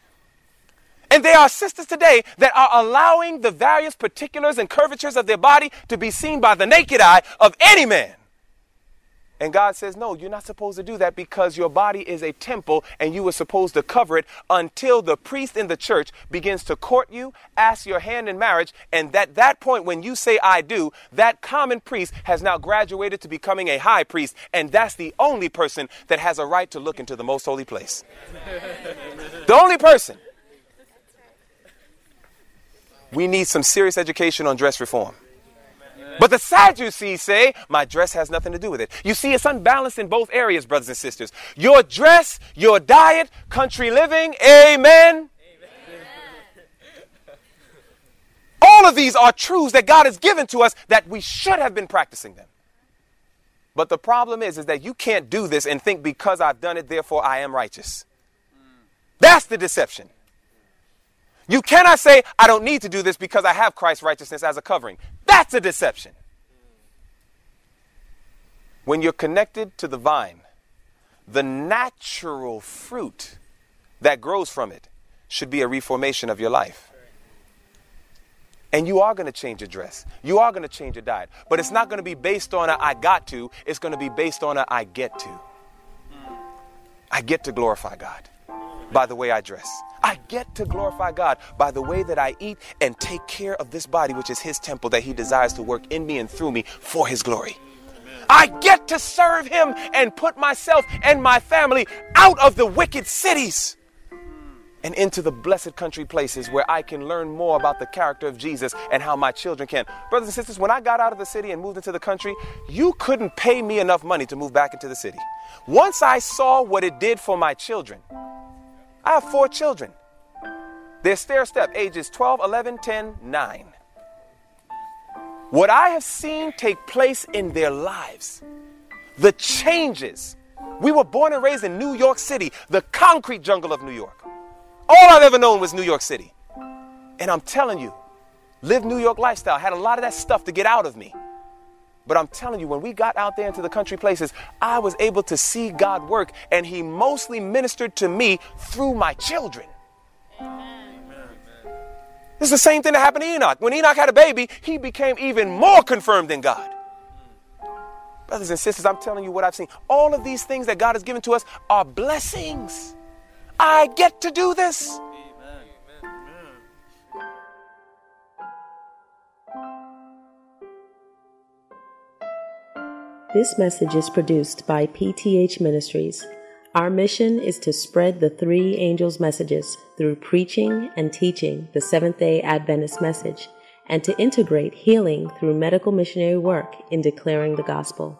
S1: And there are sisters today that are allowing the various particulars and curvatures of their body to be seen by the naked eye of any man. And God says, No, you're not supposed to do that because your body is a temple and you were supposed to cover it until the priest in the church begins to court you, ask your hand in marriage. And at that point, when you say, I do, that common priest has now graduated to becoming a high priest. And that's the only person that has a right to look into the most holy place. (laughs) the only person. We need some serious education on dress reform. But the Sadducees say, my dress has nothing to do with it. You see, it's unbalanced in both areas, brothers and sisters. Your dress, your diet, country living, amen. amen. All of these are truths that God has given to us that we should have been practicing them. But the problem is, is that you can't do this and think because I've done it, therefore I am righteous. Mm. That's the deception. You cannot say, I don't need to do this because I have Christ's righteousness as a covering. That's a deception. When you're connected to the vine, the natural fruit that grows from it should be a reformation of your life. And you are going to change your dress. You are going to change your diet. But it's not going to be based on a I got to, it's going to be based on a I get to. I get to glorify God by the way I dress. I get to glorify God by the way that I eat and take care of this body, which is His temple that He desires to work in me and through me for His glory. I get to serve Him and put myself and my family out of the wicked cities and into the blessed country places where I can learn more about the character of Jesus and how my children can. Brothers and sisters, when I got out of the city and moved into the country, you couldn't pay me enough money to move back into the city. Once I saw what it did for my children, I have four children. They're stair step, ages 12, 11, 10, 9. What I have seen take place in their lives, the changes. We were born and raised in New York City, the concrete jungle of New York. All I've ever known was New York City. And I'm telling you, live New York lifestyle, had a lot of that stuff to get out of me. But I'm telling you, when we got out there into the country places, I was able to see God work, and He mostly ministered to me through my children. Is the same thing that happened to Enoch. When Enoch had a baby, he became even more confirmed in God. Brothers and sisters, I'm telling you what I've seen. All of these things that God has given to us are blessings. I get to do this.
S2: This message is produced by PTH Ministries. Our mission is to spread the three angels' messages through preaching and teaching the Seventh day Adventist message and to integrate healing through medical missionary work in declaring the gospel.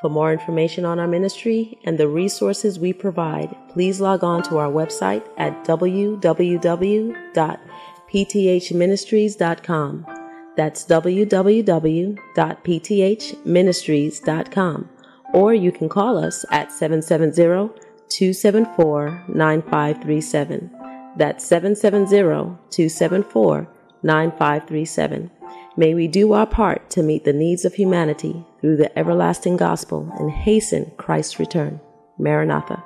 S2: For more information on our ministry and the resources we provide, please log on to our website at www.pthministries.com. That's www.pthministries.com. Or you can call us at 770 274 9537. That's 770 274 9537. May we do our part to meet the needs of humanity through the everlasting gospel and hasten Christ's return. Maranatha.